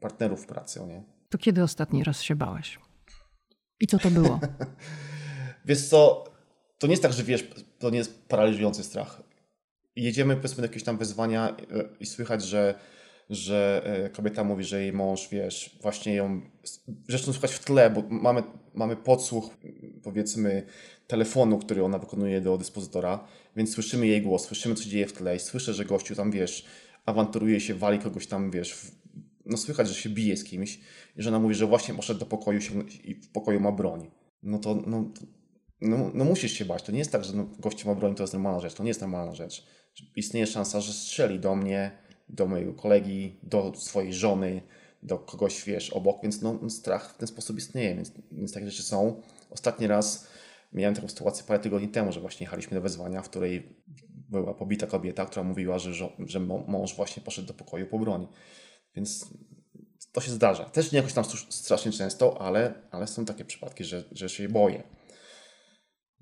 S2: partnerów w pracy, nie?
S1: To kiedy ostatni raz się bałeś? I co to było?
S2: wiesz co, to nie jest tak, że wiesz, to nie jest paraliżujący strach jedziemy powiedzmy do jakieś tam wyzwania e, i słychać, że, że e, kobieta mówi, że jej mąż, wiesz, właśnie ją, zresztą słychać w tle, bo mamy, mamy podsłuch powiedzmy telefonu, który ona wykonuje do dyspozytora, więc słyszymy jej głos, słyszymy co się dzieje w tle i słyszę, że gościu tam, wiesz, awanturuje się, wali kogoś tam, wiesz, w, no słychać, że się bije z kimś i że ona mówi, że właśnie poszedł do pokoju się, i w pokoju ma broń. No to, no, no, no musisz się bać. To nie jest tak, że no, gościu ma broń, to jest normalna rzecz. To nie jest normalna rzecz istnieje szansa, że strzeli do mnie, do mojego kolegi, do swojej żony, do kogoś, wiesz, obok, więc no, strach w ten sposób istnieje, więc, więc takie rzeczy są. Ostatni raz miałem taką sytuację parę tygodni temu, że właśnie jechaliśmy do wezwania, w której była pobita kobieta, która mówiła, że, że mąż właśnie poszedł do pokoju po broń. Więc to się zdarza. Też nie jakoś tam strasznie często, ale, ale są takie przypadki, że, że się boję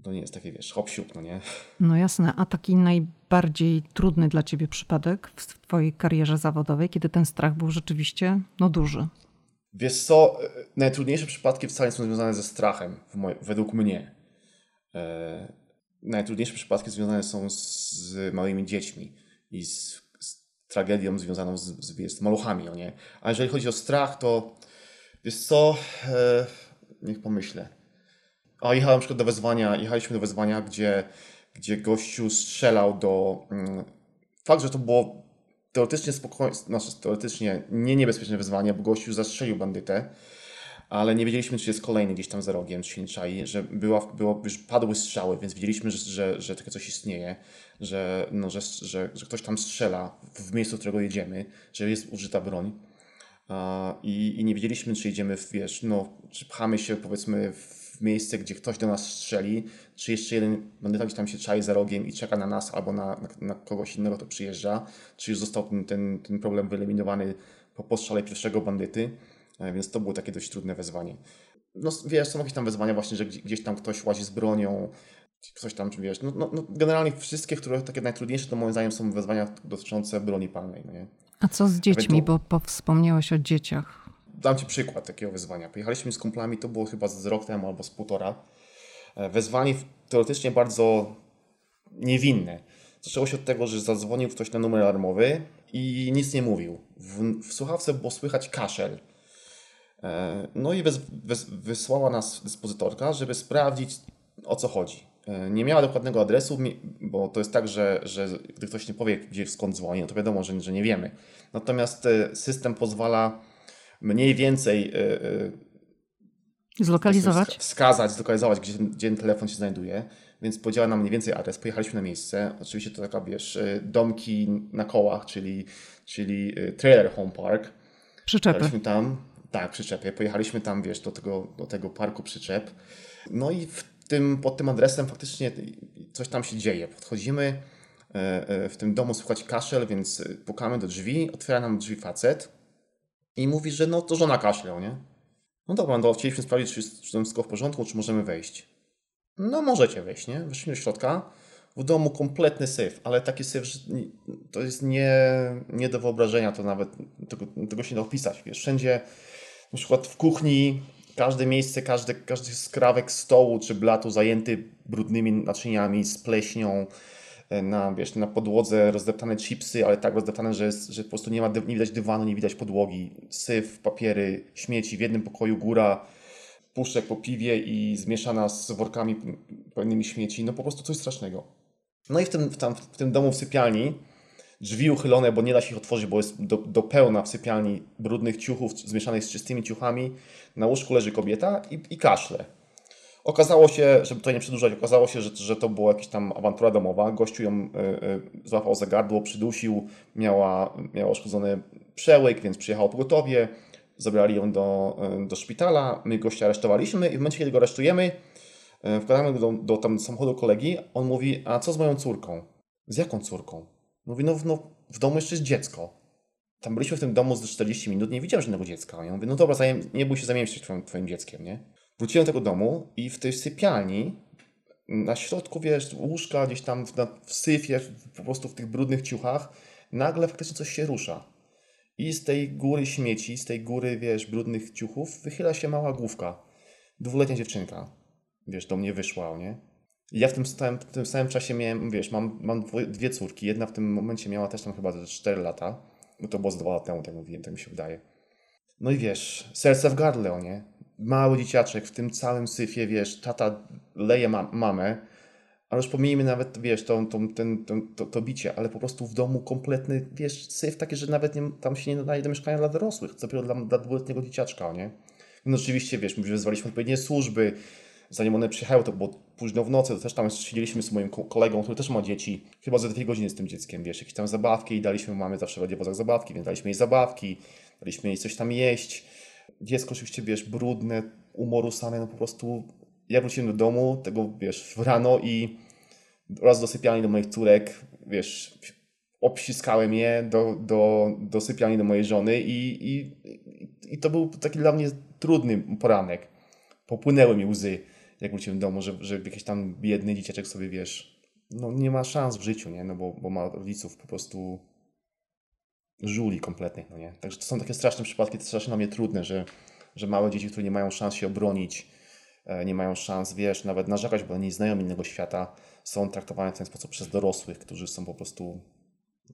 S2: to nie jest takie, wiesz, hop no nie?
S1: No jasne, a taki najbardziej trudny dla ciebie przypadek w twojej karierze zawodowej, kiedy ten strach był rzeczywiście, no duży?
S2: Wiesz co, e, najtrudniejsze przypadki wcale nie są związane ze strachem, według mnie. E, najtrudniejsze przypadki związane są z małymi dziećmi i z, z tragedią związaną z, z, z maluchami, no nie? A jeżeli chodzi o strach, to wiesz co, e, niech pomyślę. A jechałem na przykład do wezwania, jechaliśmy do wezwania, gdzie, gdzie gościu strzelał do... Mm, fakt, że to było teoretycznie spokojnie, znaczy teoretycznie nie niebezpieczne wyzwanie, bo gościu zastrzelił bandytę, ale nie wiedzieliśmy, czy jest kolejny gdzieś tam za rogiem, czy się nie czai, że była, było, już padły strzały, więc wiedzieliśmy, że, że, że takie coś istnieje, że, no, że, że, że ktoś tam strzela w miejscu, do którego jedziemy, że jest użyta broń. I, I nie wiedzieliśmy, czy idziemy, w, wiesz, no, czy pchamy się powiedzmy w miejsce, gdzie ktoś do nas strzeli, czy jeszcze jeden bandyta gdzieś tam się czai za rogiem i czeka na nas albo na, na, na kogoś innego, kto przyjeżdża, czy już został ten, ten, ten problem wyeliminowany po postrzale pierwszego bandyty. E, więc to było takie dość trudne wezwanie. No wiesz, są jakieś tam wezwania właśnie, że gdzieś tam ktoś łazi z bronią, ktoś tam, wiesz, no, no, no generalnie wszystkie, które takie najtrudniejsze, to moim zdaniem są wyzwania dotyczące broni palnej. No nie?
S1: A co z dziećmi, bo, bo wspomniałeś o dzieciach.
S2: Dam Ci przykład takiego wyzwania. Pojechaliśmy z kumplami, to było chyba z rok temu albo z półtora. E, wezwanie teoretycznie bardzo niewinne. Zaczęło się od tego, że zadzwonił ktoś na numer alarmowy i nic nie mówił. W, w słuchawce było słychać kaszel. E, no i wys, wys, wysłała nas dyspozytorka, żeby sprawdzić o co chodzi. E, nie miała dokładnego adresu, bo to jest tak, że, że gdy ktoś nie powie, gdzie skąd dzwoni, no to wiadomo, że, że nie wiemy. Natomiast system pozwala mniej więcej
S1: zlokalizować,
S2: wskazać, zlokalizować, gdzie, gdzie ten telefon się znajduje. Więc powiedziała nam mniej więcej adres. Pojechaliśmy na miejsce. Oczywiście to taka, wiesz, domki na kołach, czyli, czyli trailer home park.
S1: Przyczepy.
S2: Pojechaliśmy tam, tak, przyczepie. Pojechaliśmy tam, wiesz, do tego, do tego parku przyczep. No i w tym, pod tym adresem faktycznie coś tam się dzieje. Podchodzimy, e, e, w tym domu słychać kaszel, więc pukamy do drzwi, otwiera nam drzwi facet i mówi, że no to żona kaszlał, nie? No dobra, no chcieliśmy sprawdzić, czy, czy to wszystko w porządku, czy możemy wejść. No możecie wejść, nie? Weszliśmy do środka. W domu kompletny syf, ale taki syf, to jest nie, nie do wyobrażenia, to nawet tego, tego się nie da opisać. Wiesz, wszędzie na przykład w kuchni każde miejsce, każdy, każdy skrawek stołu czy blatu zajęty brudnymi naczyniami z pleśnią, na, wiesz, na podłodze rozdeptane chipsy, ale tak rozdeptane, że, jest, że po prostu nie, ma, nie widać dywanu, nie widać podłogi, syf, papiery, śmieci, w jednym pokoju góra, puszek po piwie i zmieszana z workami pełnymi śmieci, no po prostu coś strasznego. No i w tym, w, tam, w tym domu w sypialni drzwi uchylone, bo nie da się ich otworzyć, bo jest do, do pełna w sypialni brudnych ciuchów zmieszanych z czystymi ciuchami. Na łóżku leży kobieta i, i kaszle. Okazało się, żeby to nie przedłużać, okazało się, że, że to była jakaś tam awantura domowa. Gościu ją y, y, złapał za gardło, przydusił, miała, miała uszkodzony przełyk, więc przyjechało pogotowie, zabrali ją do, y, do szpitala, my gościa aresztowaliśmy i w momencie, kiedy go aresztujemy, y, wkładamy go do, do tam samochodu kolegi, on mówi, a co z moją córką? Z jaką córką? Mówi, no, no w domu jeszcze jest dziecko. Tam byliśmy w tym domu z 40 minut, nie widziałem żadnego dziecka. Ja mówię, no dobra, zajem, nie bój się zamienić się twoim, twoim dzieckiem, nie? Wróciłem do tego domu i w tej sypialni na środku, wiesz, łóżka gdzieś tam w, w syfie, po prostu w tych brudnych ciuchach, nagle faktycznie coś się rusza. I z tej góry śmieci, z tej góry, wiesz, brudnych ciuchów wychyla się mała główka. Dwuletnia dziewczynka, wiesz, do mnie wyszła, nie? Ja w tym, samym, w tym samym czasie miałem, wiesz, mam, mam dwie córki. Jedna w tym momencie miała też tam chyba 4 lata. No to było z dwa lata temu, tak mówiłem, tak mi się wydaje. No i wiesz, serce w gardle, nie? Mały dzieciaczek w tym całym syfie, wiesz, tata leje ma mamę, ale już pomijmy nawet, wiesz, to, to, ten, to, to, to, bicie, ale po prostu w domu kompletny, wiesz, syf taki, że nawet nie, tam się nie nadaje do mieszkania dla dorosłych, co dopiero dla, dla dwuletniego dzieciaczka, nie? No oczywiście, wiesz, my wezwaliśmy odpowiednie służby, zanim one przyjechały, to było późno w nocy, to też tam siedzieliśmy z moim kolegą, który też ma dzieci, chyba za dwie godziny z tym dzieckiem, wiesz, jakieś tam zabawki i daliśmy, mamy zawsze w radiowozach zabawki, więc daliśmy jej zabawki, daliśmy jej coś tam jeść. Dziecko oczywiście, wiesz, brudne, umorusane, no po prostu ja wróciłem do domu, tego, wiesz, rano i raz do sypialni do moich córek, wiesz, obciskałem je do, do, do sypialni do mojej żony i, i, i to był taki dla mnie trudny poranek. Popłynęły mi łzy jak wróciłem do domu, że, że jakiś tam biedny dzieciaczek sobie, wiesz, no nie ma szans w życiu, nie? No bo, bo ma rodziców po prostu żuli kompletnych, no nie? Także to są takie straszne przypadki, to strasznie dla mnie trudne, że, że małe dzieci, które nie mają szans się obronić, e, nie mają szans, wiesz, nawet narzekać, bo nie znają innego świata, są traktowane w ten sposób przez dorosłych, którzy są po prostu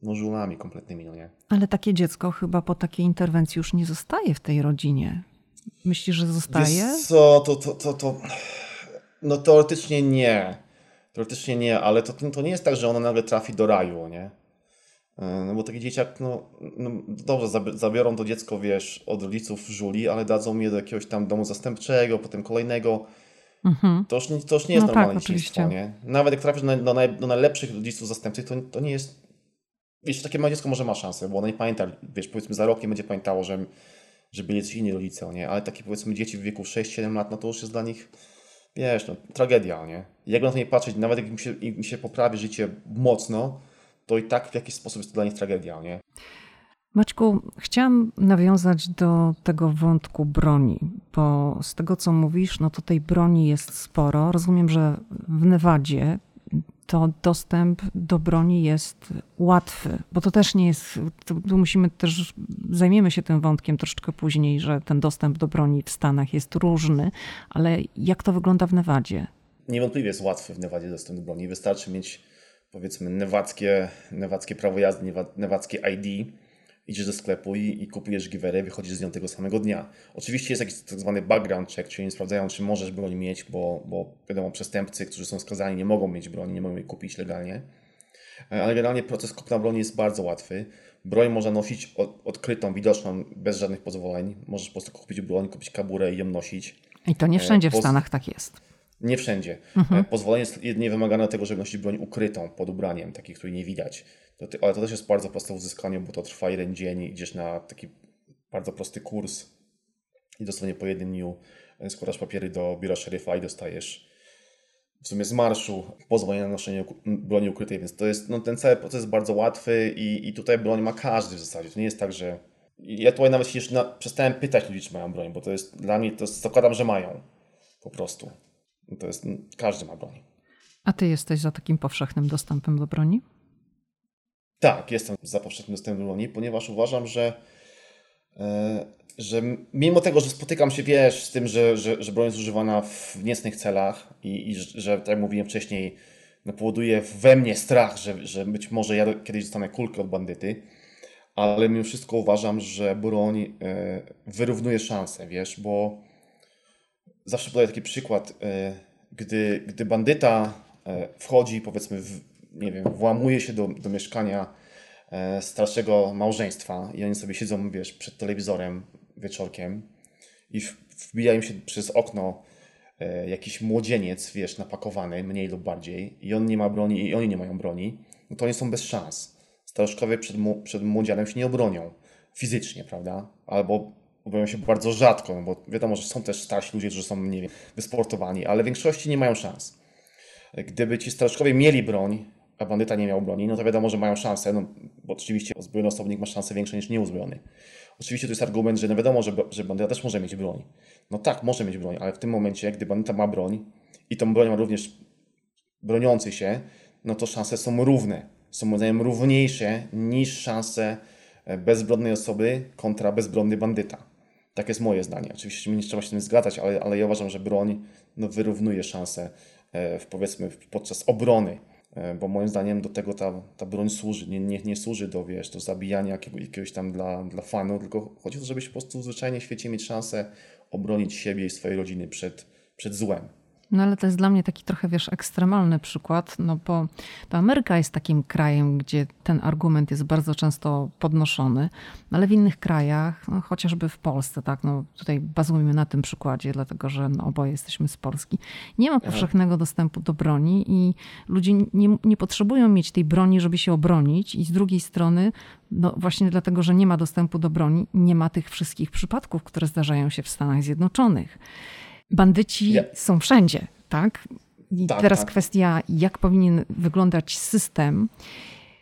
S2: no, żulami kompletnymi, no nie?
S1: Ale takie dziecko chyba po takiej interwencji już nie zostaje w tej rodzinie. Myślisz, że zostaje?
S2: Wiesz co, to, to, to, to... No teoretycznie nie. Teoretycznie nie, ale to, to nie jest tak, że ona nagle trafi do raju, nie? E, no bo taki dzieciak, no, no dobrze, zabiorą to dziecko, wiesz, od rodziców żuli, ale dadzą je do jakiegoś tam domu zastępczego, potem kolejnego. Mhm. To, już, to już nie jest no normalne tak, dzieciństwo, nie? Nawet jak trafisz do, naj, do najlepszych rodziców zastępczych, to, to nie jest... Wiesz, takie małe dziecko może ma szansę, bo ono nie pamięta, wiesz, powiedzmy za rok nie będzie pamiętało, że, że byli coś inni rodzice, nie? Ale takie powiedzmy dzieci w wieku 6-7 lat, no to już jest dla nich wiesz, no, tragedia, nie? Jak na to nie patrzeć, nawet jak im się, im się poprawi życie mocno, to i tak w jakiś sposób jest to dla nich tragedia, nie?
S1: Maćku, chciałam nawiązać do tego wątku broni, bo z tego co mówisz, no to tej broni jest sporo. Rozumiem, że w Nevadzie to dostęp do broni jest łatwy, bo to też nie jest, tu musimy też, zajmiemy się tym wątkiem troszeczkę później, że ten dostęp do broni w Stanach jest różny, ale jak to wygląda w Nevadzie?
S2: Niewątpliwie jest łatwy w Nevadzie dostęp do broni. Wystarczy mieć powiedzmy newackie, newackie prawo jazdy, newackie ID, idziesz do sklepu i, i kupujesz giwerę, wychodzisz z nią tego samego dnia. Oczywiście jest jakiś tak zwany background check, czyli nie sprawdzają, czy możesz broń mieć, bo, bo wiadomo, przestępcy, którzy są skazani, nie mogą mieć broni, nie mogą jej kupić legalnie. E, ale generalnie proces kupna broni jest bardzo łatwy. Broń można nosić odkrytą, widoczną, bez żadnych pozwoleń. Możesz po prostu kupić broń, kupić kaburę i ją nosić.
S1: I to nie wszędzie w e, Stanach tak jest.
S2: Nie wszędzie. Mhm. E, pozwolenie jest jedynie wymagane tego, żeby nosić broń ukrytą pod ubraniem, takiej, której nie widać. To, ale to też jest bardzo proste w uzyskaniu, bo to trwa jeden dzień, idziesz na taki bardzo prosty kurs i dosłownie po jednym dniu e, składasz papiery do biura szeryfa i dostajesz w sumie z marszu pozwolenie na noszenie broni ukrytej, więc to jest, no, ten cały proces jest bardzo łatwy i, i tutaj broń ma każdy w zasadzie. To nie jest tak, że ja tutaj nawet się już na, przestałem pytać ludzi, czy mają broń, bo to jest dla mnie, to zakładam, że mają po prostu. To jest, każdy ma broń.
S1: A ty jesteś za takim powszechnym dostępem do broni?
S2: Tak, jestem za powszechnym dostępem do broni, ponieważ uważam, że, e, że mimo tego, że spotykam się, wiesz, z tym, że, że, że broń jest używana w niecnych celach i, i że, tak jak mówiłem wcześniej, no, powoduje we mnie strach, że, że być może ja kiedyś dostanę kulkę od bandyty, ale mimo wszystko uważam, że broń e, wyrównuje szanse, wiesz, bo zawsze podaję taki przykład, e, gdy, gdy bandyta e, wchodzi, powiedzmy, w, nie wiem, włamuje się do, do mieszkania e, starszego małżeństwa i oni sobie siedzą, wiesz, przed telewizorem wieczorkiem i wbija im się przez okno jakiś młodzieniec, wiesz, napakowany, mniej lub bardziej i on nie ma broni i oni nie mają broni, no to oni są bez szans. Staruszkowie przed, przed młodzianem się nie obronią fizycznie, prawda? Albo obawiam się bardzo rzadko, no bo wiadomo, że są też starsi ludzie, którzy są, nie wiem, wysportowani, ale w większości nie mają szans. Gdyby ci staruszkowie mieli broń, a bandyta nie miał broni, no to wiadomo, że mają szansę, no bo oczywiście uzbrojony osobnik ma szansę większe niż nieuzbrojony. Oczywiście to jest argument, że no wiadomo, że, że bandyta też może mieć broń. No tak, może mieć broń, ale w tym momencie, gdy bandyta ma broń i tą broń ma również broniący się, no to szanse są równe. Są moim równiejsze niż szanse bezbronnej osoby kontra bezbronny bandyta. Tak jest moje zdanie. Oczywiście nie trzeba się z tym zgadzać, ale, ale ja uważam, że broń no, wyrównuje szanse e, w, powiedzmy podczas obrony, e, bo moim zdaniem do tego ta, ta broń służy. Nie, nie, nie służy do, wiesz, do zabijania jakiegoś, jakiegoś tam dla, dla fanu, tylko chodzi o to, żeby się po prostu zwyczajnie w świecie mieć szansę obronić siebie i swojej rodziny przed, przed złem.
S1: No ale to jest dla mnie taki trochę, wiesz, ekstremalny przykład, no bo to Ameryka jest takim krajem, gdzie ten argument jest bardzo często podnoszony, no ale w innych krajach, no chociażby w Polsce, tak, no tutaj bazujemy na tym przykładzie, dlatego że no oboje jesteśmy z Polski, nie ma powszechnego dostępu do broni i ludzie nie, nie potrzebują mieć tej broni, żeby się obronić i z drugiej strony, no właśnie dlatego, że nie ma dostępu do broni, nie ma tych wszystkich przypadków, które zdarzają się w Stanach Zjednoczonych. Bandyci są wszędzie, tak? I tak, teraz tak. kwestia, jak powinien wyglądać system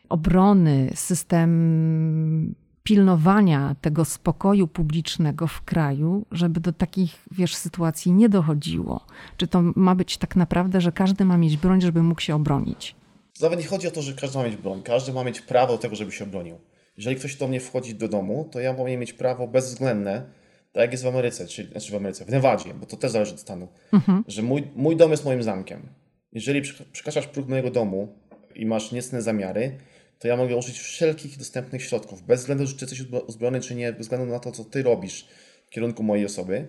S1: obrony, system pilnowania tego spokoju publicznego w kraju, żeby do takich, wiesz, sytuacji nie dochodziło. Czy to ma być tak naprawdę, że każdy ma mieć broń, żeby mógł się obronić?
S2: Nawet nie chodzi o to, że każdy ma mieć broń. Każdy ma mieć prawo do tego, żeby się obronił. jeżeli ktoś do mnie wchodzi do domu, to ja powinien mieć prawo bezwzględne, tak jak jest w Ameryce, czy znaczy w Ameryce, w Nevadzie, bo to też zależy od stanu, mhm. że mój, mój dom jest moim zamkiem. Jeżeli przekraczasz próg mojego domu i masz niecne zamiary, to ja mogę użyć wszelkich dostępnych środków, bez względu, czy jesteś uzbrojony, czy nie, bez względu na to, co ty robisz w kierunku mojej osoby.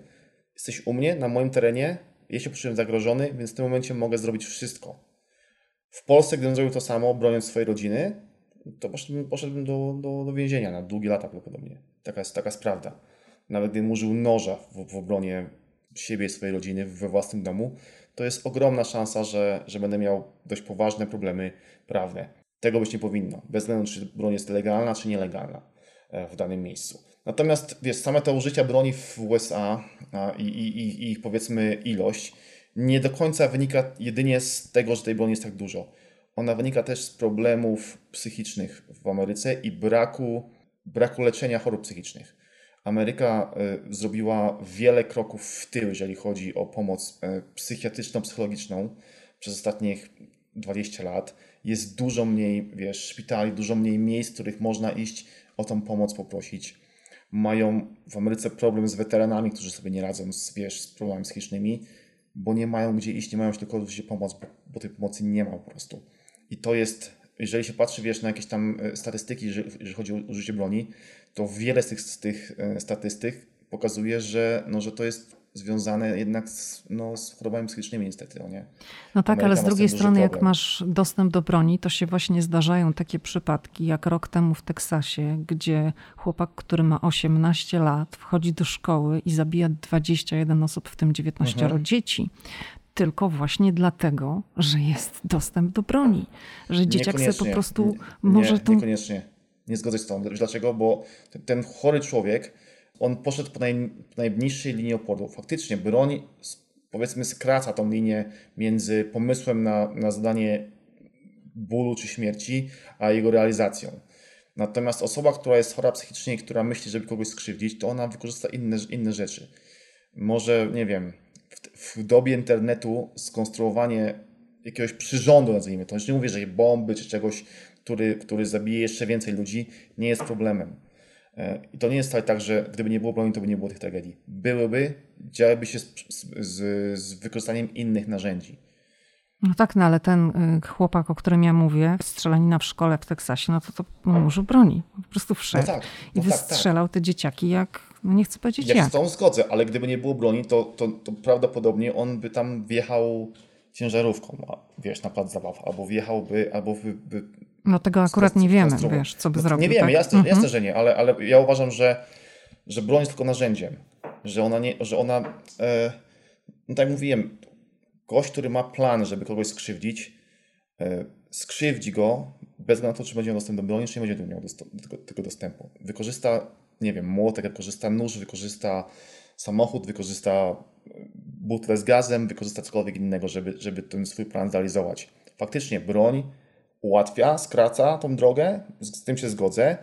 S2: Jesteś u mnie, na moim terenie, ja się poczułem zagrożony, więc w tym momencie mogę zrobić wszystko. W Polsce, gdybym zrobił to samo, broniąc swojej rodziny, to poszedłbym, poszedłbym do, do, do więzienia na długie lata prawdopodobnie. Taka jest, taka jest prawda. Nawet gdybym użył noża w, w obronie siebie i swojej rodziny we własnym domu, to jest ogromna szansa, że, że będę miał dość poważne problemy prawne. Tego być nie powinno, bez względu czy broń jest legalna czy nielegalna e, w danym miejscu. Natomiast wiesz, same te użycia broni w USA i, i, i ich powiedzmy ilość nie do końca wynika jedynie z tego, że tej broni jest tak dużo. Ona wynika też z problemów psychicznych w Ameryce i braku, braku leczenia chorób psychicznych. Ameryka y, zrobiła wiele kroków w tył, jeżeli chodzi o pomoc y, psychiatryczną, psychologiczną przez ostatnich 20 lat. Jest dużo mniej, wiesz, szpitali, dużo mniej miejsc, w których można iść o tą pomoc poprosić. Mają w Ameryce problem z weteranami, którzy sobie nie radzą z, wiesz, z problemami psychicznymi, bo nie mają gdzie iść, nie mają tylko gdzie pomoc, bo, bo tej pomocy nie ma po prostu. I to jest, jeżeli się patrzy, wiesz, na jakieś tam e, statystyki, jeżeli chodzi o użycie broni, to wiele z tych, z tych e, statystyk pokazuje, że, no, że to jest związane jednak z, no, z chorobami psychicznymi niestety. No, nie?
S1: no tak, Ameryka ale z drugiej strony jak masz dostęp do broni, to się właśnie zdarzają takie przypadki, jak rok temu w Teksasie, gdzie chłopak, który ma 18 lat, wchodzi do szkoły i zabija 21 osób, w tym 19 mhm. dzieci tylko właśnie dlatego, że jest dostęp do broni. Że dzieciak sobie po prostu
S2: nie,
S1: może
S2: tu... Niekoniecznie. Nie zgodzę się z tobą. Dlaczego? Bo ten, ten chory człowiek, on poszedł po, naj, po najbliższej linii oporu. Faktycznie broń, powiedzmy, skraca tą linię między pomysłem na, na zadanie bólu czy śmierci, a jego realizacją. Natomiast osoba, która jest chora psychicznie i która myśli, żeby kogoś skrzywdzić, to ona wykorzysta inne, inne rzeczy. Może, nie wiem, w, dobie internetu skonstruowanie jakiegoś przyrządu, nazwijmy to, już nie mówię, że bomby czy czegoś, który, który zabije jeszcze więcej ludzi, nie jest problemem. E, I to nie jest tak, że gdyby nie było broni, to by nie było tych tragedii. Byłyby, działyby się z, z, z wykorzystaniem innych narzędzi.
S1: No tak, no ale ten y, chłopak, o którym ja mówię, strzelanina w szkole w Teksasie, no to, to użył broni. Po prostu wszedł no tak, no i wystrzelał tak, tak. te dzieciaki jak, no nie chcę powiedzieć ja
S2: jak. Ja z tą zgodzę, ale gdyby nie było broni, to, to, to prawdopodobnie on by tam wjechał ciężarówką, wiesz, na plac zabaw, albo wjechałby, albo by, by
S1: no tego akurat nie wiemy, wiesz, co by no, zrobił.
S2: Nie wiemy,
S1: tak?
S2: jasne, mhm. jasne, że nie, ale, ale ja uważam, że, że broń jest tylko narzędziem, że ona nie, że ona, e, no tak jak mówiłem, gość, który ma plan, żeby kogoś skrzywdzić, e, skrzywdzi go bez względu na to, czy będzie miał dostęp do broni, czy nie będzie miał do tego, tego dostępu. Wykorzysta, nie wiem, młotek, wykorzysta nóż, wykorzysta samochód, wykorzysta e, butlę z gazem, wykorzysta cokolwiek innego, żeby, żeby ten swój plan zrealizować. Faktycznie broń ułatwia, skraca tą drogę, z, z tym się zgodzę,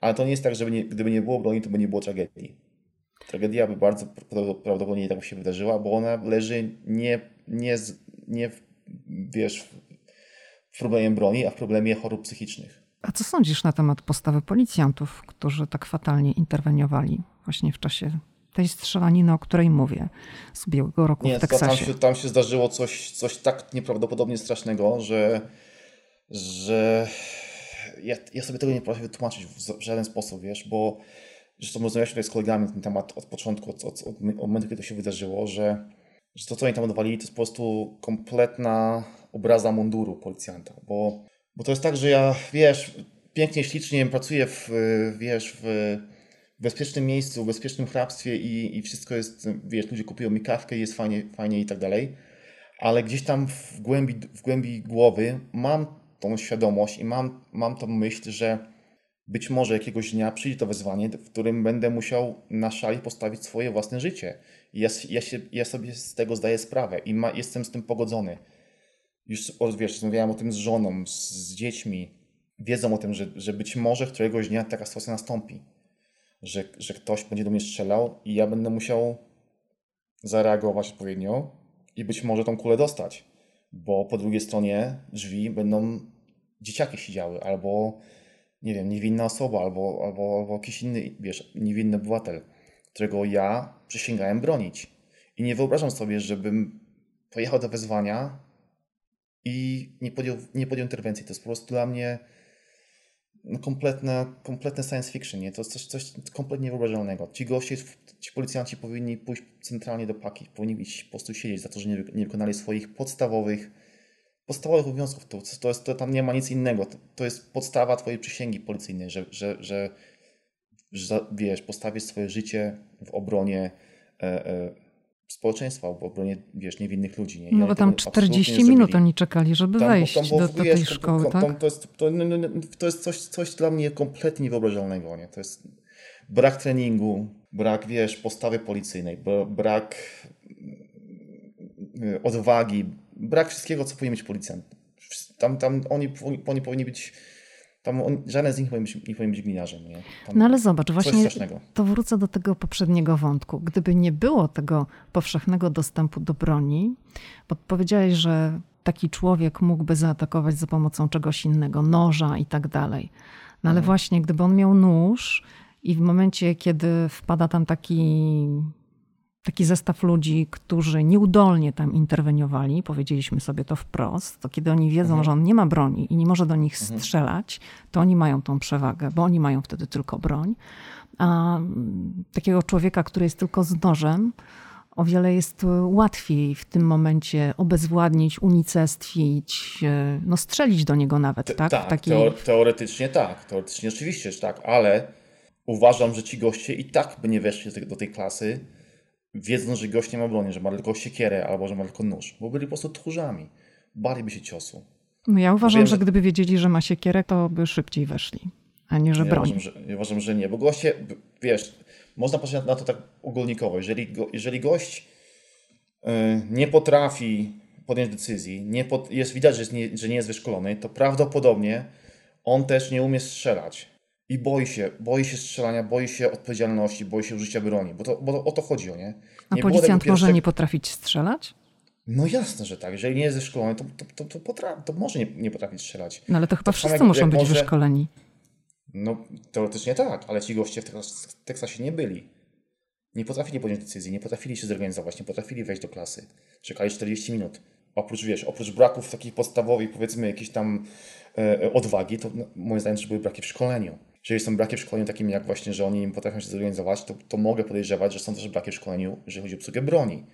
S2: ale to nie jest tak, że nie, gdyby nie było broni, to by nie było tragedii. Tragedia by bardzo prawdopodobnie tak się wydarzyła, bo ona leży nie, nie, nie wiesz, w problemie broni, a w problemie chorób psychicznych.
S1: A co sądzisz na temat postawy policjantów, którzy tak fatalnie interweniowali właśnie w czasie tej strzelaniny, o której mówię, z ubiegłego roku Nie, w Teksasie?
S2: Tam się, tam się zdarzyło coś, coś tak nieprawdopodobnie strasznego, że, że ja, ja sobie tego nie potrafię wytłumaczyć w żaden sposób, wiesz, bo Zresztą rozmawialiśmy tutaj z kolegami na ten temat od początku, od, od, od momentu, kiedy to się wydarzyło, że, że to, co oni tam odwalili, to jest po prostu kompletna obraza munduru policjanta. Bo, bo to jest tak, że ja, wiesz, pięknie, ślicznie pracuję w, wiesz, w bezpiecznym miejscu, w bezpiecznym hrabstwie i, i wszystko jest, wiesz, ludzie kupują mi kawkę, jest fajnie, fajnie i tak dalej. Ale gdzieś tam w głębi, w głębi głowy mam tą świadomość i mam, mam tą myśl, że być może jakiegoś dnia przyjdzie to wezwanie, w którym będę musiał na szali postawić swoje własne życie. I ja, ja, się, ja sobie z tego zdaję sprawę i ma, jestem z tym pogodzony. Już wiesz, rozmawiałem o tym z żoną, z, z dziećmi. Wiedzą o tym, że, że być może któregoś dnia taka sytuacja nastąpi. Że, że ktoś będzie do mnie strzelał i ja będę musiał zareagować odpowiednio i być może tą kulę dostać. Bo po drugiej stronie drzwi będą dzieciaki siedziały albo nie wiem, niewinna osoba albo, albo, albo jakiś inny, wiesz, niewinny obywatel, którego ja przysięgałem bronić. I nie wyobrażam sobie, żebym pojechał do wezwania i nie podjął, nie podjął interwencji. To jest po prostu dla mnie no, kompletne, kompletne science fiction. Nie? To jest coś, coś kompletnie niewyobrażalnego. Ci goście, ci policjanci powinni pójść centralnie do paki, powinni iść po prostu siedzieć za to, że nie, nie wykonali swoich podstawowych podstawowych obowiązków. To, to, jest, to tam nie ma nic innego. To, to jest podstawa twojej przysięgi policyjnej, że, że, że, że wiesz, postawisz swoje życie w obronie e, e, społeczeństwa, w obronie, wiesz, niewinnych ludzi. Nie?
S1: No bo tam 40 minut oni czekali, żeby tam, wejść tam, do, do tej szkoły, to,
S2: tak? To jest, to, to jest coś, coś dla mnie kompletnie niewyobrażalnego, nie? To jest brak treningu, brak, wiesz, postawy policyjnej, brak mm, odwagi, brak wszystkiego, co powinien mieć policjant. Tam, tam oni, oni powinni być tam on, żaden z nich nie powinien być, gliniarzem. Nie?
S1: no ale zobacz, właśnie to wrócę do tego poprzedniego wątku. Gdyby nie było tego powszechnego dostępu do broni, bo powiedziałeś, że taki człowiek mógłby zaatakować za pomocą czegoś innego, noża i tak dalej. No ale mhm. właśnie, gdyby on miał nóż i w momencie, kiedy wpada tam taki taki zestaw ludzi, którzy nieudolnie tam interweniowali, powiedzieliśmy sobie to wprost, to kiedy oni wiedzą, mhm. że on nie ma broni i nie może do nich mhm. strzelać, to oni mają tą przewagę, bo oni mają wtedy tylko broń. A takiego człowieka, który jest tylko z nożem, o wiele jest łatwiej w tym momencie obezwładnić, unicestwić, no strzelić do niego nawet, Te, tak?
S2: tak takiej... teoretycznie tak, teoretycznie oczywiście, że tak, ale uważam, że ci goście i tak by nie weszli do tej klasy, wiedząc, że gość nie ma broni, że ma tylko siekierę albo że ma tylko nóż, bo byli po prostu tchórzami. Baliby się ciosu.
S1: No ja uważam, Wiem, że gdyby wiedzieli, że ma siekierę, to by szybciej weszli, a nie, że
S2: ja
S1: broń.
S2: Uważam, że, ja uważam, że nie, bo goście, wiesz, można patrzeć na to tak ogólnikowo. Jeżeli, go, jeżeli gość yy, nie potrafi podjąć decyzji, nie pod, jest widać, że, jest nie, że nie jest wyszkolony, to prawdopodobnie on też nie umie strzelać i boi się, boi się strzelania, boi się odpowiedzialności, boi się użycia broni, bo, to, bo o to chodzi, nie?
S1: nie A policjant może nie potrafić strzelać?
S2: No jasne, że tak. Jeżeli nie jest wyszkolony, to, to, to, to, potra- to może nie, nie potrafić strzelać.
S1: No ale to chyba wszyscy muszą być może... wyszkoleni.
S2: No teoretycznie tak, ale ci goście w Teksasie nie byli. Nie potrafili podjąć decyzji, nie potrafili się zorganizować, nie potrafili wejść do klasy. Czekali 40 minut. Oprócz, wiesz, oprócz braków takich podstawowych, powiedzmy, jakiejś tam e, odwagi, to no, moim zdaniem też były braki w szkoleniu jeżeli są braki w szkoleniu takim jak właśnie, że oni nie potrafią się zorganizować, to, to mogę podejrzewać, że są też braki w szkoleniu, jeżeli chodzi o obsługę broni.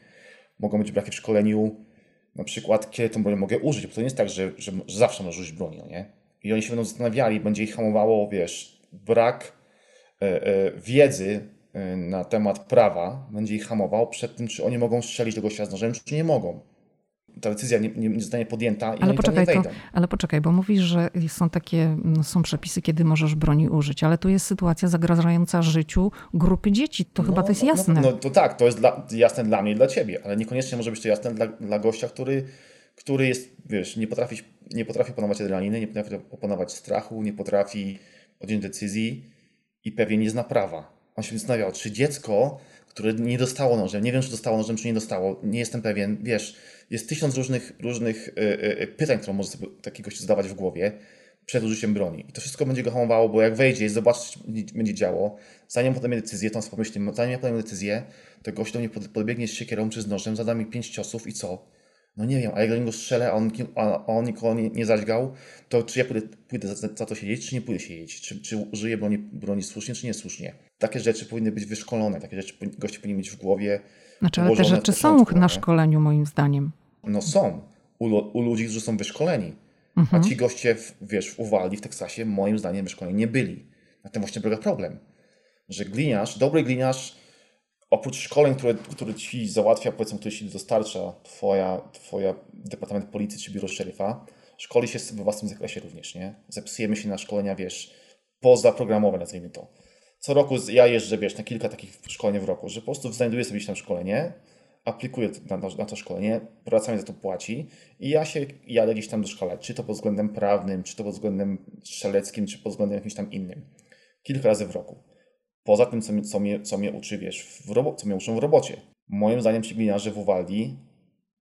S2: Mogą być braki w szkoleniu, na przykład, kiedy tą broń mogę użyć, bo to nie jest tak, że, że, że zawsze możesz użyć broni, no nie? I oni się będą zastanawiali, będzie ich hamowało, wiesz, brak e, e, wiedzy e, na temat prawa, będzie ich hamował przed tym, czy oni mogą strzelić do gościa z nożem, czy nie mogą ta decyzja nie, nie, nie zostanie podjęta i ale poczekaj, to,
S1: ale poczekaj, bo mówisz, że są takie, no, są przepisy, kiedy możesz broni użyć, ale tu jest sytuacja zagrażająca życiu grupy dzieci. To no, chyba to jest no, no, jasne.
S2: No, no, to tak, to jest dla, jasne dla mnie i dla ciebie, ale niekoniecznie może być to jasne dla, dla gościa, który, który jest, wiesz, nie potrafi, nie potrafi opanować adrenaliny, nie potrafi opanować strachu, nie potrafi podjąć decyzji i pewnie nie zna prawa. On się zastanawiał, czy dziecko, które nie dostało nożem, nie wiem, czy dostało nożem, czy nie dostało, nie jestem pewien, wiesz, jest tysiąc różnych, różnych e, e, pytań, które może sobie taki gość zadawać w głowie przed użyciem broni. I to wszystko będzie go hamowało, bo jak wejdzie i zobaczy, co będzie działo, zanim podejmie decyzję, on sobie pomyśli, zanim ja podejmę decyzję, to gość do mnie podbiegnie z siekierą czy z nożem, zada mi pięć ciosów i co? No nie wiem, a jak do niego strzelę, a on, a on nikogo nie, nie to czy ja pójdę, pójdę za, za, to siedzieć, czy nie pójdę siedzieć? Czy, czy użyję broni, broni słusznie, czy niesłusznie? Takie rzeczy powinny być wyszkolone, takie rzeczy goście powinni mieć w głowie.
S1: Znaczy, ale te rzeczy są na szkoleniu, moim zdaniem.
S2: No są. U, u ludzi, którzy są wyszkoleni. Mhm. A ci goście, w, wiesz, w Uwaldi, w Teksasie, moim zdaniem wyszkoleni nie byli. Na tym właśnie polega problem. Że gliniarz, dobry gliniarz, oprócz szkoleń, które, które ci załatwia, powiedzmy, które ci dostarcza twoja, twoja Departament Policji czy Biuro Szeryfa, szkoli się we własnym zakresie również, nie? Zapisujemy się na szkolenia, wiesz, pozaprogramowe, nazwijmy to. Co roku ja jeżdżę, wiesz, na kilka takich szkoleń w roku, że po prostu znajduję sobie tam szkolenie, aplikuje na, na to szkolenie, pracownik za to płaci i ja się jadę gdzieś tam doszkalać, czy to pod względem prawnym, czy to pod względem strzeleckim, czy pod względem jakimś tam innym. Kilka razy w roku. Poza tym, co, mnie, co, mnie, co mnie uczy, wiesz, w robo- co mnie uczą w robocie. Moim zdaniem ci w Uwaldi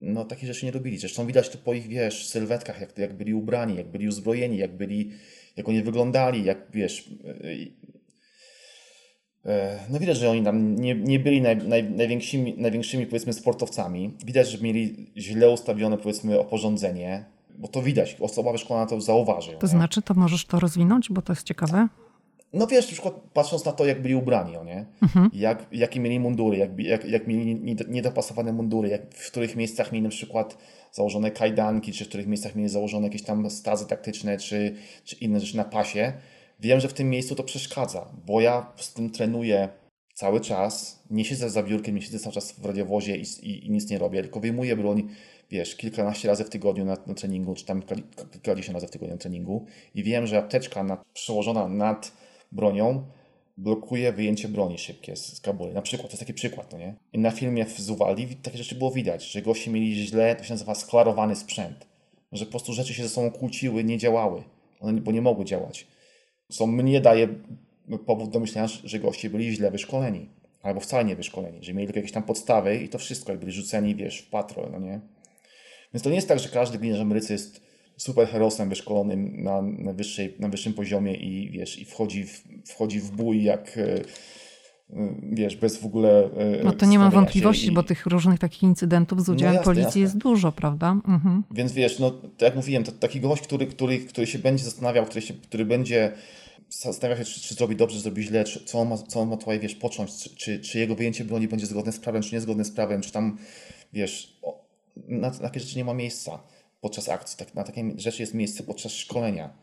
S2: no takich rzeczy nie robili. Zresztą widać to po ich, wiesz, sylwetkach, jak, jak byli ubrani, jak byli uzbrojeni, jak byli, jak oni wyglądali, jak, wiesz... No widać, że oni tam nie, nie byli naj, naj, największymi, największymi, powiedzmy, sportowcami. Widać, że mieli źle ustawione, powiedzmy, oporządzenie, bo to widać. Osoba wyszkolona to zauważy.
S1: To nie? znaczy, to możesz to rozwinąć, bo to jest ciekawe?
S2: No wiesz, na przykład patrząc na to, jak byli ubrani, nie? Mhm. Jak, jakie mieli mundury, jak, jak, jak mieli niedopasowane mundury, jak, w których miejscach mieli na przykład założone kajdanki, czy w których miejscach mieli założone jakieś tam stazy taktyczne, czy, czy inne rzeczy na pasie. Wiem, że w tym miejscu to przeszkadza, bo ja z tym trenuję cały czas, nie siedzę za biurkiem, nie siedzę cały czas w radiowozie i, i, i nic nie robię, tylko wyjmuję broń, wiesz, kilkanaście razy w tygodniu na, na treningu, czy tam kilkadziesiąt razy w tygodniu na treningu i wiem, że apteczka nad, przełożona nad bronią blokuje wyjęcie broni szybkie z, z. Na przykład, to jest taki przykład, no nie? I na filmie w Zuwali takie rzeczy było widać, że goście mieli źle, to się nazywa sklarowany sprzęt. Że po prostu rzeczy się ze sobą kłóciły, nie działały, one, bo nie mogły działać. Co mnie daje powód do myślenia, że goście byli źle wyszkoleni. Albo wcale nie wyszkoleni, że mieli tylko jakieś tam podstawy i to wszystko, jak byli rzuceni, wiesz, w patrol, no nie? Więc to nie jest tak, że każdy gliniarz Amerycy jest superherosem wyszkolonym na, na, wyższej, na wyższym poziomie i wiesz, i wchodzi w, wchodzi w bój jak e, e, wiesz, bez w ogóle.
S1: E, no to nie mam wątpliwości, i... bo tych różnych takich incydentów z udziałem no jasne, policji jasne. jest dużo, prawda? Mhm.
S2: Więc wiesz, no tak jak mówiłem, to, taki gość, który, który, który się będzie zastanawiał, który, się, który będzie zastanawiał się, czy, czy zrobi dobrze, czy zrobi źle, czy, co, on ma, co on ma tutaj, wiesz, począć, czy, czy, czy jego wyjęcie broni będzie zgodne z prawem, czy niezgodne z prawem, czy tam, wiesz, na, na takie rzeczy nie ma miejsca podczas akcji. Tak, na takie rzeczy jest miejsce podczas szkolenia.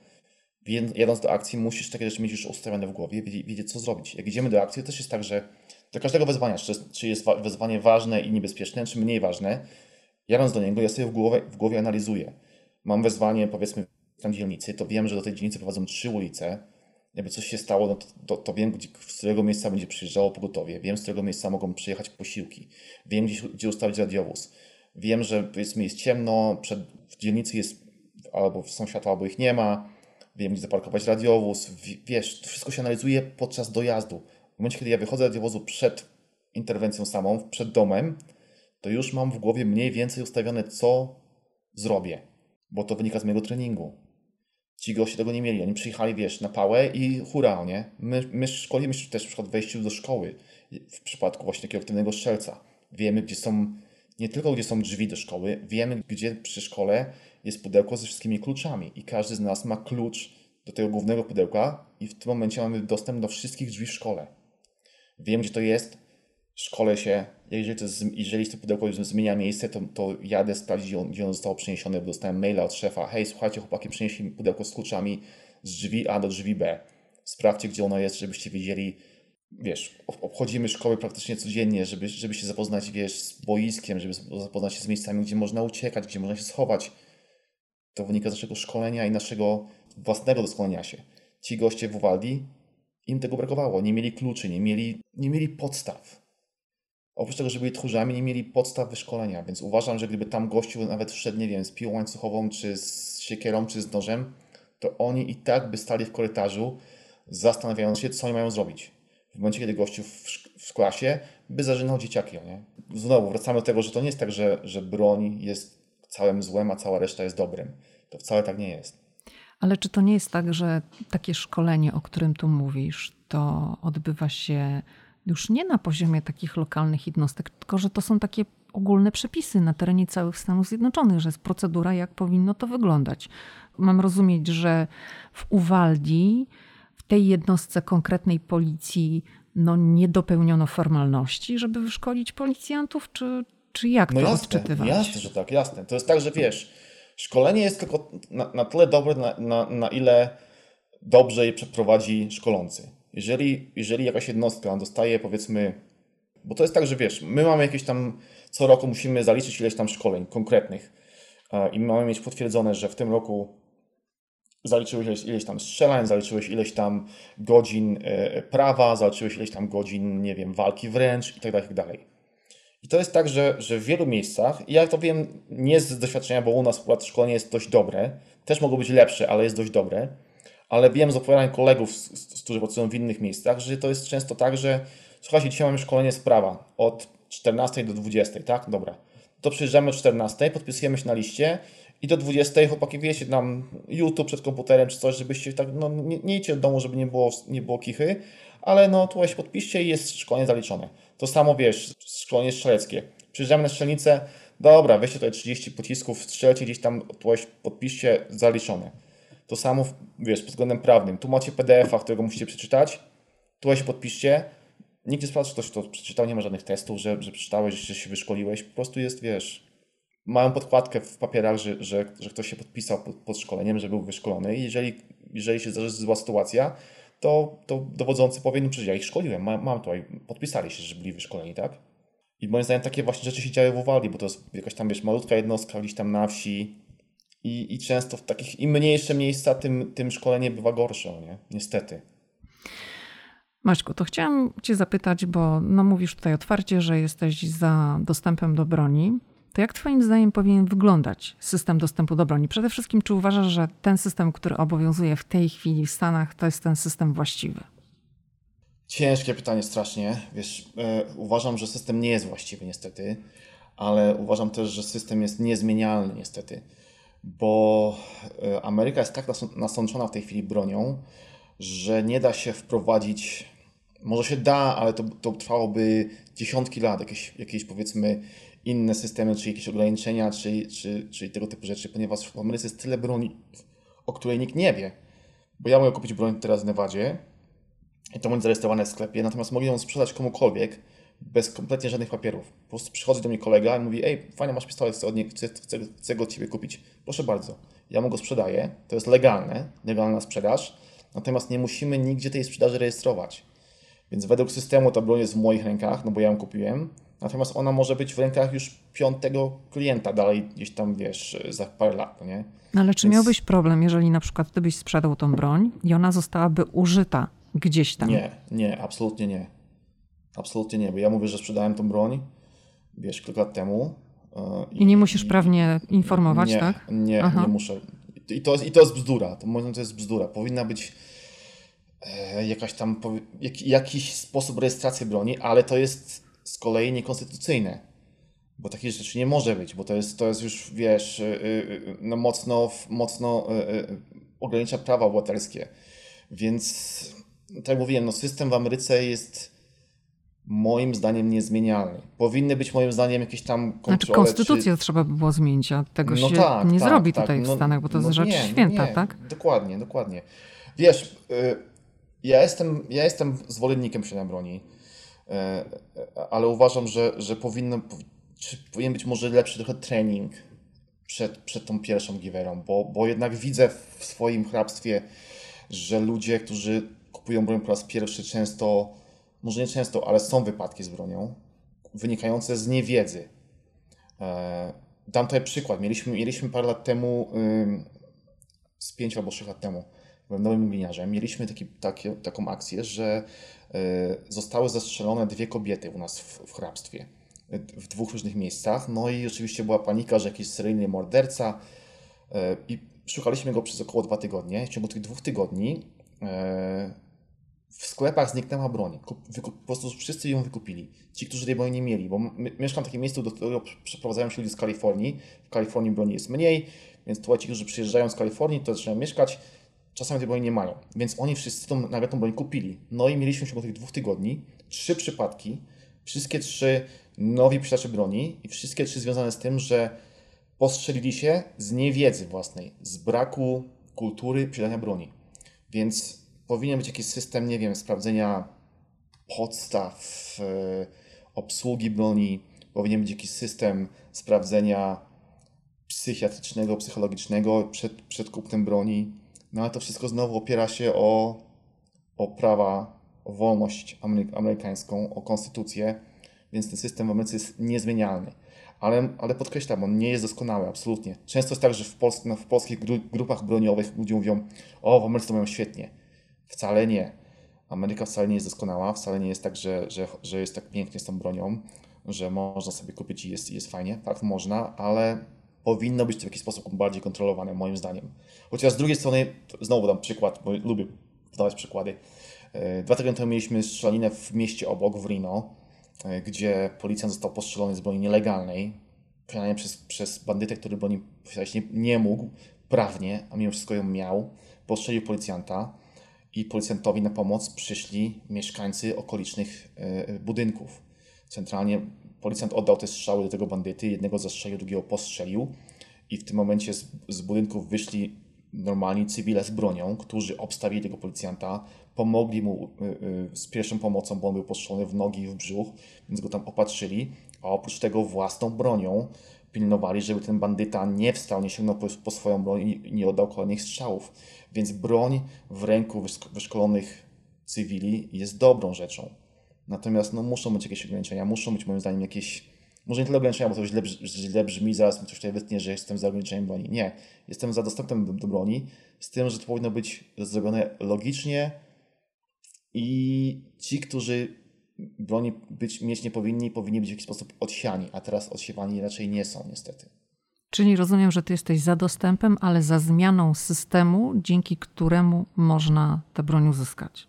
S2: Jadąc do akcji, musisz takie rzeczy mieć już ustawione w głowie, wiedzieć, co zrobić. Jak idziemy do akcji, to też jest tak, że do każdego wezwania, czy, czy jest wezwanie ważne i niebezpieczne, czy mniej ważne, jadąc do niego, ja sobie w głowie, w głowie analizuję. Mam wezwanie, powiedzmy, tam dzielnicy, to wiem, że do tej dzielnicy prowadzą trzy ulice. Jakby coś się stało, no to, to, to wiem, gdzie, z którego miejsca będzie przyjeżdżało pogotowie. Wiem, z którego miejsca mogą przyjechać posiłki. Wiem, gdzie, gdzie ustawić radiowóz Wiem, że powiedzmy jest ciemno, przed, w dzielnicy jest albo są światła, albo ich nie ma. Wiem, gdzie zaparkować radiowóz. Wiesz, to wszystko się analizuje podczas dojazdu. W momencie, kiedy ja wychodzę z radiowozu przed interwencją samą, przed domem, to już mam w głowie mniej więcej ustawione, co zrobię, bo to wynika z mojego treningu. Ci goście tego nie mieli. Oni przyjechali, wiesz, na pałę i hura, nie? My, my szkolimy się też przykład wejściu do szkoły w przypadku właśnie takiego aktywnego strzelca. Wiemy, gdzie są nie tylko gdzie są drzwi do szkoły, wiemy gdzie przy szkole jest pudełko ze wszystkimi kluczami i każdy z nas ma klucz do tego głównego pudełka i w tym momencie mamy dostęp do wszystkich drzwi w szkole. Wiem gdzie to jest, szkole się, jeżeli to, jeżeli to pudełko zmienia miejsce, to, to jadę sprawdzić, gdzie ono zostało przeniesione, bo dostałem maila od szefa, hej, słuchajcie, chłopaki, przynieśli mi pudełko z kluczami z drzwi A do drzwi B. Sprawdźcie, gdzie ono jest, żebyście wiedzieli, wiesz, obchodzimy szkoły praktycznie codziennie, żeby, żeby się zapoznać, wiesz, z boiskiem, żeby zapoznać się z miejscami, gdzie można uciekać, gdzie można się schować. To wynika z naszego szkolenia i naszego własnego doskonalenia się. Ci goście w Uwaldi, im tego brakowało. Nie mieli kluczy, nie mieli, nie mieli podstaw. Oprócz tego, że byli tchórzami, nie mieli podstaw wyszkolenia, więc uważam, że gdyby tam gościu nawet wszedł, nie wiem, z piłą łańcuchową, czy z siekierą, czy z nożem, to oni i tak by stali w korytarzu, zastanawiając się, co oni mają zrobić w momencie, kiedy gościu w, w klasie by zażynał dzieciaki. Nie? Znowu wracamy do tego, że to nie jest tak, że, że broń jest całym złem, a cała reszta jest dobrym. To wcale tak nie jest.
S1: Ale czy to nie jest tak, że takie szkolenie, o którym tu mówisz, to odbywa się już nie na poziomie takich lokalnych jednostek, tylko że to są takie ogólne przepisy na terenie całych Stanów Zjednoczonych, że jest procedura, jak powinno to wyglądać. Mam rozumieć, że w Uwaldi tej jednostce konkretnej policji no, nie dopełniono formalności, żeby wyszkolić policjantów, czy, czy jak no to jasne, odczytywać?
S2: Jasne, że tak, jasne. To jest tak, że wiesz, szkolenie jest tylko na, na tyle dobre, na, na, na ile dobrze je przeprowadzi szkolący. Jeżeli, jeżeli jakaś jednostka dostaje powiedzmy, bo to jest tak, że wiesz, my mamy jakieś tam, co roku musimy zaliczyć ileś tam szkoleń konkretnych i mamy mieć potwierdzone, że w tym roku zaliczyłeś ileś, ileś tam strzelań, zaliczyłeś ileś tam godzin e, prawa, zaliczyłeś ileś tam godzin, nie wiem, walki wręcz i tak dalej, tak. I to jest tak, że, że w wielu miejscach, ja to wiem nie z doświadczenia, bo u nas akurat szkolenie jest dość dobre, też mogło być lepsze, ale jest dość dobre, ale wiem z opowiadań kolegów, którzy pracują w innych miejscach, że to jest często tak, że słuchajcie, dzisiaj mamy szkolenie z prawa od 14 do 20, tak? Dobra. to przyjeżdżamy o 14, podpisujemy się na liście i do 20 chłopaki wiecie, nam YouTube przed komputerem czy coś, żebyście tak, no nie, nie idźcie do domu, żeby nie było, nie było kichy, ale no tutaj się podpiszcie i jest szkolenie zaliczone. To samo wiesz, szkolenie strzeleckie. Przyjeżdżamy na strzelnicę, dobra, weźcie tutaj 30 pocisków, strzelcie gdzieś tam, tutaj podpiszcie, zaliczone. To samo, wiesz, pod względem prawnym. Tu macie PDF-a, którego musicie przeczytać, tutaj się podpiszcie, Nikt nie sprawdza, czy ktoś to przeczytał, nie ma żadnych testów, że, że przeczytałeś, że się wyszkoliłeś. Po prostu jest, wiesz, mają podkładkę w papierach, że, że, że ktoś się podpisał pod, pod szkoleniem, że był wyszkolony i jeżeli, jeżeli się zdarzy zła sytuacja, to, to dowodzący powie, no przecież ja ich szkoliłem, mam, mam tutaj, podpisali się, że byli wyszkoleni, tak? I moim zdaniem takie właśnie rzeczy się działy w Uwalii, bo to jest jakaś tam, wiesz, malutka jednostka gdzieś tam na wsi i, i często w takich, im mniejsze miejsca, tym, tym szkolenie bywa gorsze, nie? Niestety.
S1: Maćku, to chciałam Cię zapytać, bo no mówisz tutaj otwarcie, że jesteś za dostępem do broni. To jak Twoim zdaniem powinien wyglądać system dostępu do broni? Przede wszystkim, czy uważasz, że ten system, który obowiązuje w tej chwili w Stanach, to jest ten system właściwy?
S2: Ciężkie pytanie strasznie. Wiesz, e, uważam, że system nie jest właściwy niestety, ale uważam też, że system jest niezmienialny niestety, bo e, Ameryka jest tak nasączona w tej chwili bronią, że nie da się wprowadzić, może się da, ale to, to trwałoby dziesiątki lat, jakieś, jakieś powiedzmy inne systemy, czy jakieś ograniczenia, czy, czy, czy tego typu rzeczy, ponieważ w Ameryce jest tyle broni, o której nikt nie wie. Bo ja mogę kupić broń teraz w Nevadzie i to będzie zarejestrowane w sklepie, natomiast mogę ją sprzedać komukolwiek bez kompletnie żadnych papierów. Po prostu przychodzi do mnie kolega i mówi, ej, fajnie masz pistolet, chcę, od nie, chcę, chcę, chcę go od Ciebie kupić. Proszę bardzo. Ja mu go sprzedaję, to jest legalne, legalna sprzedaż Natomiast nie musimy nigdzie tej sprzedaży rejestrować. Więc według systemu ta broń jest w moich rękach, no bo ja ją kupiłem. Natomiast ona może być w rękach już piątego klienta dalej gdzieś tam, wiesz, za parę lat, no nie?
S1: No ale czy Więc... miałbyś problem, jeżeli na przykład ty byś sprzedał tą broń i ona zostałaby użyta gdzieś tam?
S2: Nie, nie, absolutnie nie. Absolutnie nie, bo ja mówię, że sprzedałem tą broń, wiesz, kilka lat temu.
S1: I, I nie musisz prawnie informować,
S2: nie,
S1: tak?
S2: Nie, Aha. nie muszę. I to, I to jest bzdura. To moim to jest bzdura. Powinna być e, jakaś tam, jak, jakiś sposób rejestracji broni, ale to jest z kolei niekonstytucyjne. Bo takich rzeczy nie może być, bo to jest, to jest już, wiesz, e, e, no mocno, mocno ogranicza prawa obywatelskie. Więc, tak jak mówiłem, no system w Ameryce jest moim zdaniem niezmienialny. Powinny być moim zdaniem jakieś tam kontrole.
S1: Znaczy konstytucję czy... trzeba by było zmienić, a tego no się tak, nie tak, zrobi tak, tutaj no, w Stanach, bo to no jest rzecz nie, święta, nie, tak?
S2: Dokładnie, dokładnie. Wiesz, y, ja jestem, ja jestem zwolennikiem posiadania broni, y, ale uważam, że, że powinno, czy powinien być może lepszy trochę trening przed, przed tą pierwszą giwerą, bo, bo jednak widzę w swoim hrabstwie, że ludzie, którzy kupują broń po raz pierwszy często może nie często, ale są wypadki z bronią wynikające z niewiedzy. E, dam tutaj przykład. Mieliśmy, mieliśmy parę lat temu, z pięciu albo trzech lat temu, byłem nowym gliniarzem, mieliśmy taki, taki, taką akcję, że e, zostały zastrzelone dwie kobiety u nas w, w hrabstwie w dwóch różnych miejscach. No i oczywiście była panika, że jakiś seryjny morderca e, i szukaliśmy go przez około dwa tygodnie. W ciągu tych dwóch tygodni w sklepach zniknęła broń. Po prostu wszyscy ją wykupili. Ci, którzy tej broni nie mieli, bo mieszkam w takim miejscu, do którego przeprowadzają się ludzie z Kalifornii. W Kalifornii broni jest mniej, więc tutaj ci, którzy przyjeżdżają z Kalifornii, to zaczynają mieszkać, czasami tej broni nie mają. Więc oni wszyscy tą, nagle tą broń kupili. No i mieliśmy w ciągu tych dwóch tygodni trzy przypadki, wszystkie trzy nowi posiadacze broni i wszystkie trzy związane z tym, że postrzelili się z niewiedzy własnej, z braku kultury posiadania broni. Więc powinien być jakiś system, nie wiem, sprawdzenia podstaw e, obsługi broni, powinien być jakiś system sprawdzenia psychiatrycznego, psychologicznego przed, przed kupnem broni. No ale to wszystko znowu opiera się o, o prawa, o wolność amerykańską, o konstytucję, więc ten system w Ameryce jest niezmienialny. Ale, ale podkreślam, on nie jest doskonały, absolutnie. Często jest tak, że w, no, w polskich grupach broniowych ludzie mówią, o, w Ameryce to mają świetnie. Wcale nie. Ameryka wcale nie jest doskonała, wcale nie jest tak, że, że, że jest tak pięknie z tą bronią, że można sobie kupić i jest, jest fajnie. Tak, można, ale powinno być to w jakiś sposób bardziej kontrolowane, moim zdaniem. Chociaż z drugiej strony, znowu dam przykład, bo lubię podawać przykłady. E, dwa tygodnie temu mieliśmy strzelaninę w mieście obok, w Reno, e, gdzie policjant został postrzelony z broni nielegalnej. konanie przez, przez bandytę, który broni nie, nie mógł prawnie, a mimo wszystko ją miał, postrzelił policjanta i policjantowi na pomoc przyszli mieszkańcy okolicznych e, budynków. Centralnie policjant oddał te strzały do tego bandyty, jednego zastrzelił, drugiego postrzelił i w tym momencie z, z budynków wyszli normalni cywile z bronią, którzy obstawili tego policjanta, pomogli mu y, y, z pierwszą pomocą, bo on był postrzelony w nogi i w brzuch, więc go tam opatrzyli, a oprócz tego własną bronią pilnowali, żeby ten bandyta nie wstał, nie sięgnął po, po swoją broń i nie oddał kolejnych strzałów. Więc broń w ręku wyszkolonych cywili jest dobrą rzeczą. Natomiast no, muszą być jakieś ograniczenia, muszą być moim zdaniem jakieś może nie tyle ograniczenia, bo to źle, źle brzmi, zaraz mi coś tutaj wytnie, że jestem za ograniczeniem broni. Nie, jestem za dostępem do, do broni, z tym, że to powinno być zrobione logicznie i ci, którzy broni być, mieć nie powinni, powinni być w jakiś sposób odsiani, a teraz odsiewani raczej nie są niestety.
S1: Czyli rozumiem, że ty jesteś za dostępem, ale za zmianą systemu, dzięki któremu można tę broń uzyskać.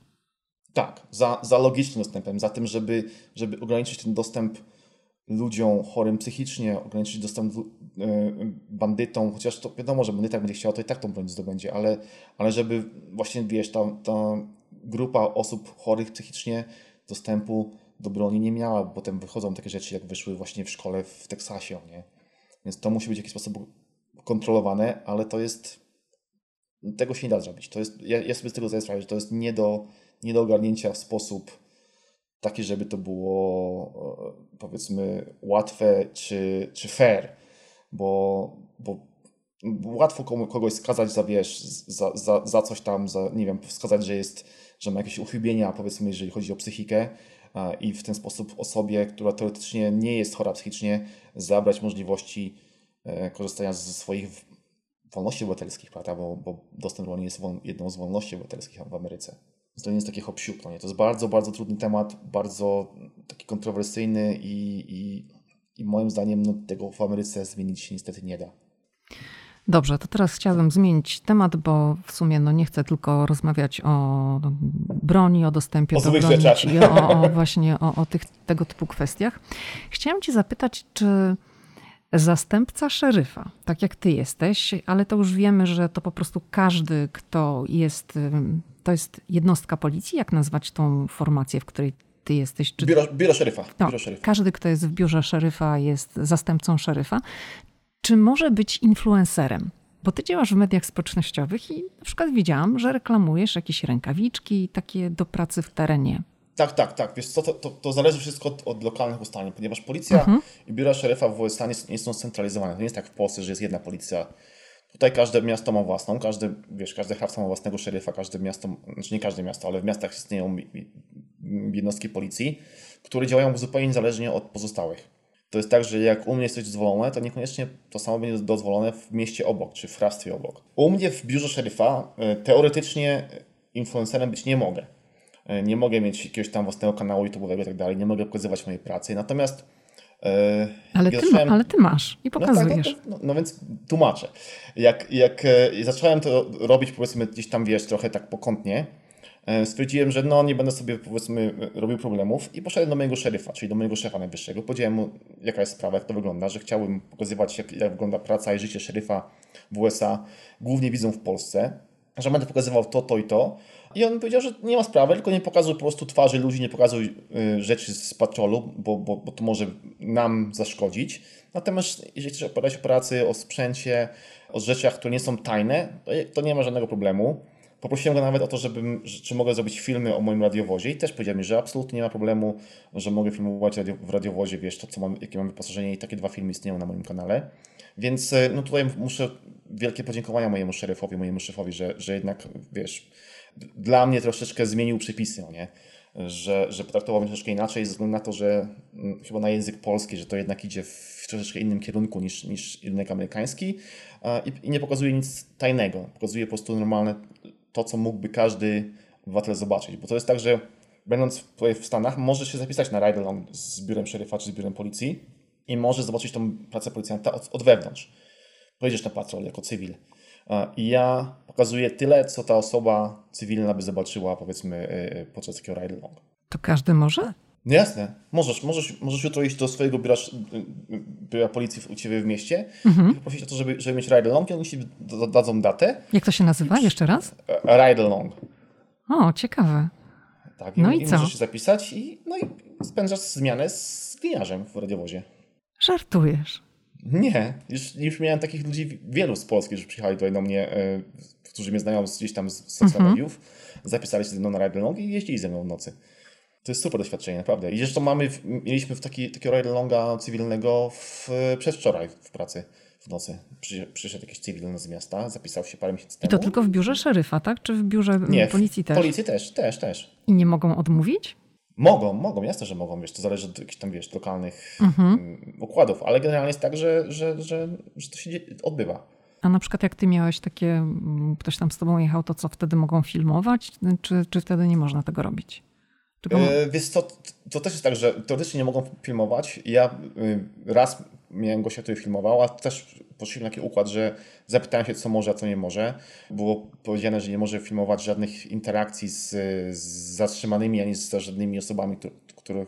S2: Tak, za, za logicznym dostępem, za tym, żeby, żeby ograniczyć ten dostęp ludziom chorym psychicznie, ograniczyć dostęp e, bandytom, chociaż to wiadomo, że bandyta będzie chciał, to i tak tą broń zdobędzie, ale, ale żeby właśnie, wiesz, ta, ta grupa osób chorych psychicznie dostępu do broni nie miała, bo potem wychodzą takie rzeczy, jak wyszły właśnie w szkole w Teksasie, nie? Więc to musi być w jakiś sposób kontrolowane, ale to jest, tego się nie da zrobić. To jest, ja, ja sobie z tego zdaję sprawę, że to jest nie do, nie do ogarnięcia w sposób taki, żeby to było e, powiedzmy łatwe czy, czy fair, bo, bo łatwo kogoś skazać za, wiesz, za, za, za coś tam, za, nie wiem, wskazać, że jest, że ma jakieś uchybienia, powiedzmy, jeżeli chodzi o psychikę i w ten sposób osobie, która teoretycznie nie jest chora psychicznie, zabrać możliwości e, korzystania ze swoich wolności obywatelskich, prawda, bo, bo dostęp do jest jedną z wolności obywatelskich w Ameryce to nie jest takie hop no nie? To jest bardzo, bardzo trudny temat, bardzo taki kontrowersyjny i, i, i moim zdaniem no, tego w Ameryce zmienić się niestety nie da.
S1: Dobrze, to teraz chciałabym zmienić temat, bo w sumie no nie chcę tylko rozmawiać o broni, o dostępie
S2: o
S1: do broni i o, o, właśnie o, o tych, tego typu kwestiach. Chciałam cię zapytać, czy zastępca szeryfa, tak jak ty jesteś, ale to już wiemy, że to po prostu każdy, kto jest, to jest jednostka policji, jak nazwać tą formację, w której ty jesteś?
S2: Czy... Biuro, biuro, szeryfa.
S1: No,
S2: biuro szeryfa.
S1: Każdy, kto jest w biurze szeryfa, jest zastępcą szeryfa. Czy może być influencerem? Bo ty działasz w mediach społecznościowych i na przykład widziałam, że reklamujesz jakieś rękawiczki takie do pracy w terenie.
S2: Tak, tak, tak. Wiesz co, to, to, to zależy wszystko od, od, lokalnych ustaleń, ponieważ policja mhm. i biura szeryfa w USA nie, nie są scentralizowane. To nie jest tak w Polsce, że jest jedna policja. Tutaj każde miasto ma własną, każdy, wiesz, każde hrabstwo ma własnego szeryfa, każde miasto, znaczy nie każde miasto, ale w miastach istnieją jednostki policji, które działają zupełnie niezależnie od pozostałych. To jest tak, że jak u mnie jest coś dozwolone, to niekoniecznie to samo będzie dozwolone w mieście obok, czy w hrabstwie obok. U mnie w biurze szeryfa e, teoretycznie influencerem być nie mogę E, nie mogę mieć jakiegoś tam własnego kanału YouTube'owego i tak dalej, nie mogę pokazywać mojej pracy. Natomiast
S1: e, ale, ty, zacząłem... ale ty masz i pokazujesz.
S2: No, tak, no, no, no, więc tłumaczę. Jak, jak e, zacząłem to robić, powiedzmy, gdzieś tam wiesz, trochę tak pokątnie, stwierdziłem, że no nie będę sobie powiedzmy robił problemów i poszedłem do mojego szeryfa, czyli do mojego szefa najwyższego. Powiedziałem mu, jaka jest sprawa, jak to wygląda, że chciałbym pokazywać, jak, jak wygląda praca i życie szeryfa w USA, głównie widzą w Polsce, że będę pokazywał to, to i to. I on powiedział, że nie ma sprawy, tylko nie pokazuj po prostu twarzy ludzi, nie pokazuj y, rzeczy z patrolu, bo, bo, bo to może nam zaszkodzić. Natomiast jeżeli chcesz opowiadać o pracy, o sprzęcie, o rzeczach, które nie są tajne, to, to nie ma żadnego problemu. Poprosiłem go nawet o to, żebym, czy mogę zrobić filmy o moim radiowozie i też powiedział mi, że absolutnie nie ma problemu, że mogę filmować w radiowozie, wiesz, to co mam, jakie mam wyposażenie i takie dwa filmy istnieją na moim kanale. Więc y, no tutaj muszę wielkie podziękowania mojemu szeryfowi, mojemu szefowi, że, że jednak, wiesz, dla mnie troszeczkę zmienił przepisy, nie? Że, że potraktował mnie troszeczkę inaczej, ze względu na to, że mm, chyba na język polski, że to jednak idzie w troszeczkę innym kierunku niż, niż rynek amerykański i, i nie pokazuje nic tajnego. Pokazuje po prostu normalne to, co mógłby każdy obywatel zobaczyć. Bo to jest tak, że będąc w Stanach, możesz się zapisać na ride-along z biurem szeryfa czy z biurem policji i możesz zobaczyć tą pracę policjanta od, od wewnątrz. Pojedziesz na patrol jako cywil. I ja pokazuję tyle, co ta osoba cywilna by zobaczyła, powiedzmy, y, y, podczas takiego ride along.
S1: To każdy może?
S2: No jasne. Możesz, możesz, możesz jutro iść do swojego biura, biura policji u Ciebie w mieście mhm. i poprosić o to, żeby, żeby mieć ride along i oni Ci dadzą datę.
S1: Jak to się nazywa? Jeszcze raz?
S2: E, ride along.
S1: O, ciekawe.
S2: Tak, no i, i co? możesz się zapisać i, no i spędzasz zmianę z gliniarzem w radiowozie.
S1: Żartujesz.
S2: Nie, już, już miałem takich ludzi wielu z Polski, którzy przyjechali tutaj do mnie, e, którzy mnie znają gdzieś tam z social mediów, mhm. zapisali się ze mną na ride along i jeździli ze mną w nocy. To jest super doświadczenie, naprawdę. I zresztą mamy, mieliśmy w taki, takiego ride longa cywilnego w, przedwczoraj w pracy w nocy. przyszedł jakiś cywilny z miasta, zapisał się parę miesięcy temu.
S1: I to tylko w biurze szeryfa, tak? Czy w biurze Nie, policji też?
S2: W policji też, też, też.
S1: I nie mogą odmówić?
S2: Mogą, mogą, jasne, że mogą, wiesz, to zależy od jakichś tam, wiesz, lokalnych mhm. Mm, układów, ale generalnie jest tak, że, że, że, że to się odbywa.
S1: A na przykład jak ty miałeś takie, mm, ktoś tam z tobą jechał, to co wtedy mogą filmować, czy, czy wtedy nie można tego robić?
S2: E, wiesz to, to też jest tak, że teoretycznie nie mogą filmować. Ja y, raz miałem gościa, który filmował, a też poszliśmy na taki układ, że zapytałem się, co może, a co nie może. Było powiedziane, że nie może filmować żadnych interakcji z, z zatrzymanymi, ani z żadnymi osobami, które,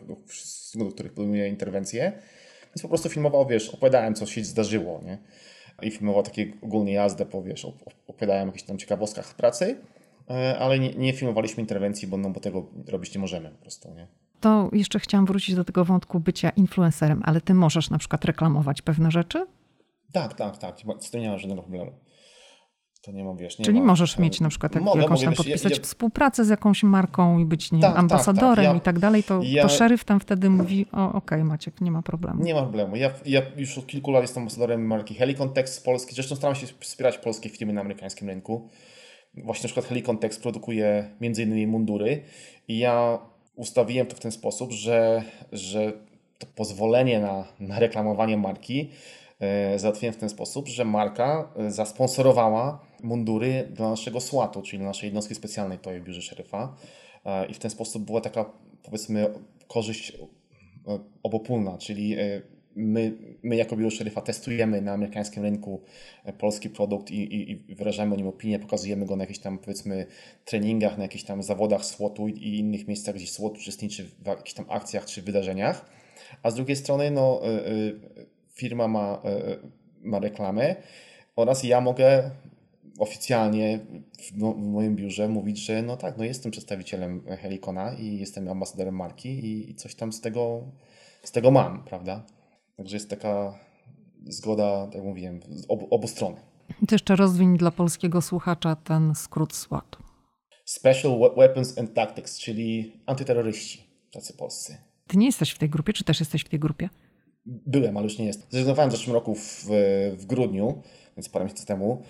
S2: do których podejmuje interwencję. Więc po prostu filmował, wiesz, opowiadałem, co się zdarzyło, nie? I filmował takie ogólnie jazdę, po, wiesz, opowiadałem o jakichś tam ciekawostkach pracy. E, ale nie, nie, filmowaliśmy interwencji, bo, no, bo tego robić nie możemy po prostu. Nie?
S1: To jeszcze chciałam wrócić do tego wątku bycia influencerem, ale ty możesz na przykład reklamować pewne rzeczy?
S2: Tak, tak, tak. Z tym nie ma żadnego problemu. To nie mam, wiesz, nie
S1: Czyli
S2: ma,
S1: możesz mieć na przykład mogę, jakąś mogę, tam podpisać ja, ja... współpracę z jakąś marką i być nie tak, ambasadorem tak, tak. Ja, i tak dalej, to, to szeryf tam wtedy mówi, o okej okay, Maciek, nie ma problemu.
S2: Nie ma problemu. Ja, ja już od kilku lat jestem ambasadorem marki Helicontext z Polski. Zresztą staram się wspierać polskie firmy na amerykańskim rynku właśnie na przykład Helicontext produkuje między innymi mundury i ja ustawiłem to w ten sposób, że, że to pozwolenie na, na reklamowanie marki e, załatwiłem w ten sposób, że marka e, zasponsorowała mundury dla naszego SWAT-u, czyli dla naszej jednostki specjalnej tutaj w biurze szeryfa. E, i w ten sposób była taka powiedzmy korzyść obopólna, czyli my, my jako biuro szeryfa testujemy na amerykańskim rynku e, polski produkt i, i, i, wyrażamy o nim opinię, pokazujemy go na jakichś tam powiedzmy treningach, na jakichś tam zawodach SWOT-u i, innych miejscach, gdzie SWOT uczestniczy w jakichś tam akcjach czy wydarzeniach. A z drugiej strony no, e, e, firma ma, ma reklamę oraz ja mogę oficjalnie w, w, moim biurze mówić, że no tak, no jestem przedstawicielem Helikona i jestem ambasadorem marki i, i coś tam z tego, z tego mam, prawda? Także jest taka zgoda, tak jak mówiłem, obu, obu stron.
S1: To jeszcze rozwiń dla polskiego słuchacza ten skrót SWAT.
S2: Special Weapons and Tactics, czyli antyterroryści, tacy polscy.
S1: Ty nie jesteś w tej grupie, czy też jesteś w tej grupie?
S2: Byłem, ale już nie jestem. Zrezygnowałem w zeszłym roku w, w grudniu, więc parę miesięcy temu,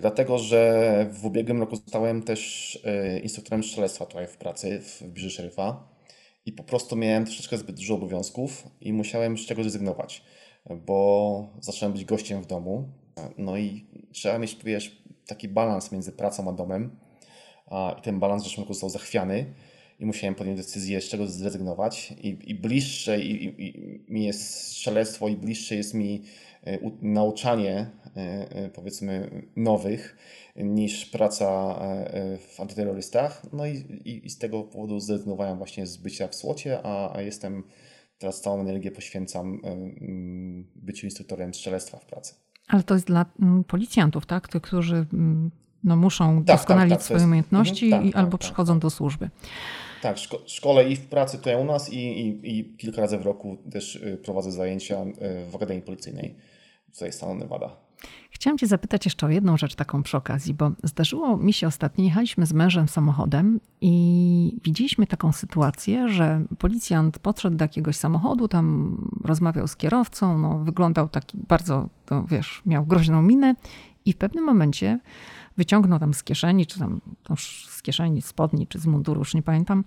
S2: dlatego że w ubiegłym roku zostałem też e, instruktorem strzelectwa tutaj w pracy w biurze szeryfa i po prostu miałem troszeczkę zbyt dużo obowiązków i musiałem z czegoś zrezygnować, bo zacząłem być gościem w domu. No i trzeba mieć, wiesz, taki balans między pracą a domem. I ten balans w zeszłym roku został zachwiany i musiałem podjąć decyzję, z czego zrezygnować. I, i bliższe i, i, mi jest strzelectwo i bliższe jest mi nauczanie, e, e, powiedzmy, nowych niż praca w antyterrorystach. No i, i, i z tego powodu zrezygnowałem właśnie z bycia w słocie, a, a jestem teraz całą energię poświęcam byciu instruktorem strzelectwa w pracy.
S1: Ale to jest dla policjantów, tak? Tych, którzy no, muszą tak, doskonalić tak, tak, swoje jest... umiejętności mhm, tak, i albo tak, przychodzą do służby.
S2: Tak, szko szkole i w pracy tutaj u nas i, i, i, kilka razy w roku też y, prowadzę zajęcia y, w Akademii Policyjnej tutaj stanu Nevada.
S1: Chciałam Cię zapytać jeszcze o jedną rzecz taką przy okazji, bo zdarzyło mi się ostatnio, jechaliśmy z mężem samochodem i widzieliśmy taką sytuację, że policjant podszedł do jakiegoś samochodu, tam rozmawiał z kierowcą, no, wyglądał taki bardzo, to wiesz, miał groźną minę i w pewnym momencie wyciągnął tam z kieszeni, czy tam z kieszeni spodni, czy z munduru, już nie pamiętam,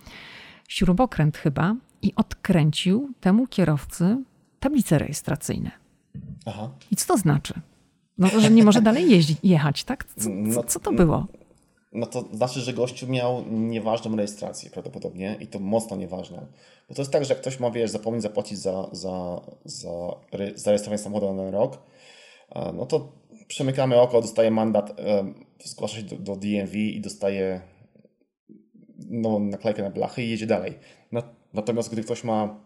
S1: śrubokręt chyba i odkręcił temu kierowcy tablice rejestracyjne. Aha. I co to znaczy? No to, że nie może dalej jeździć, jechać, tak? Co, co, co to było?
S2: No to znaczy, że gościu miał nieważną rejestrację prawdopodobnie i to mocno nieważną. Bo to jest tak, że jak ktoś ma, wiesz, zapomnieć zapłacić za, za, za zarejestrowanie samochodu na rok, no to przemykamy oko, dostaje mandat, zgłasza się do, do DMV i dostaje nową naklejkę na blachy i jedzie dalej. Natomiast gdy ktoś ma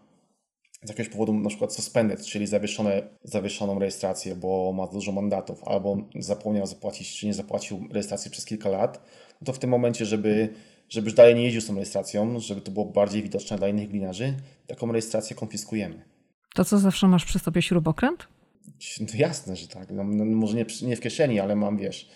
S2: z jakiegoś powodu na przykład suspended, czyli zawieszone, zawieszoną rejestrację, bo ma dużo mandatów, albo zapomniał zapłacić, czy nie zapłacił rejestracji przez kilka lat, no to w tym momencie, żeby, żeby już dalej nie jeździł z tą rejestracją, żeby to było bardziej widoczne dla innych gliniarzy, taką rejestrację konfiskujemy.
S1: To co, zawsze masz przy sobie śrubokręt?
S2: No jasne, że tak. No, no, może nie, nie w kieszeni, ale mam, wiesz,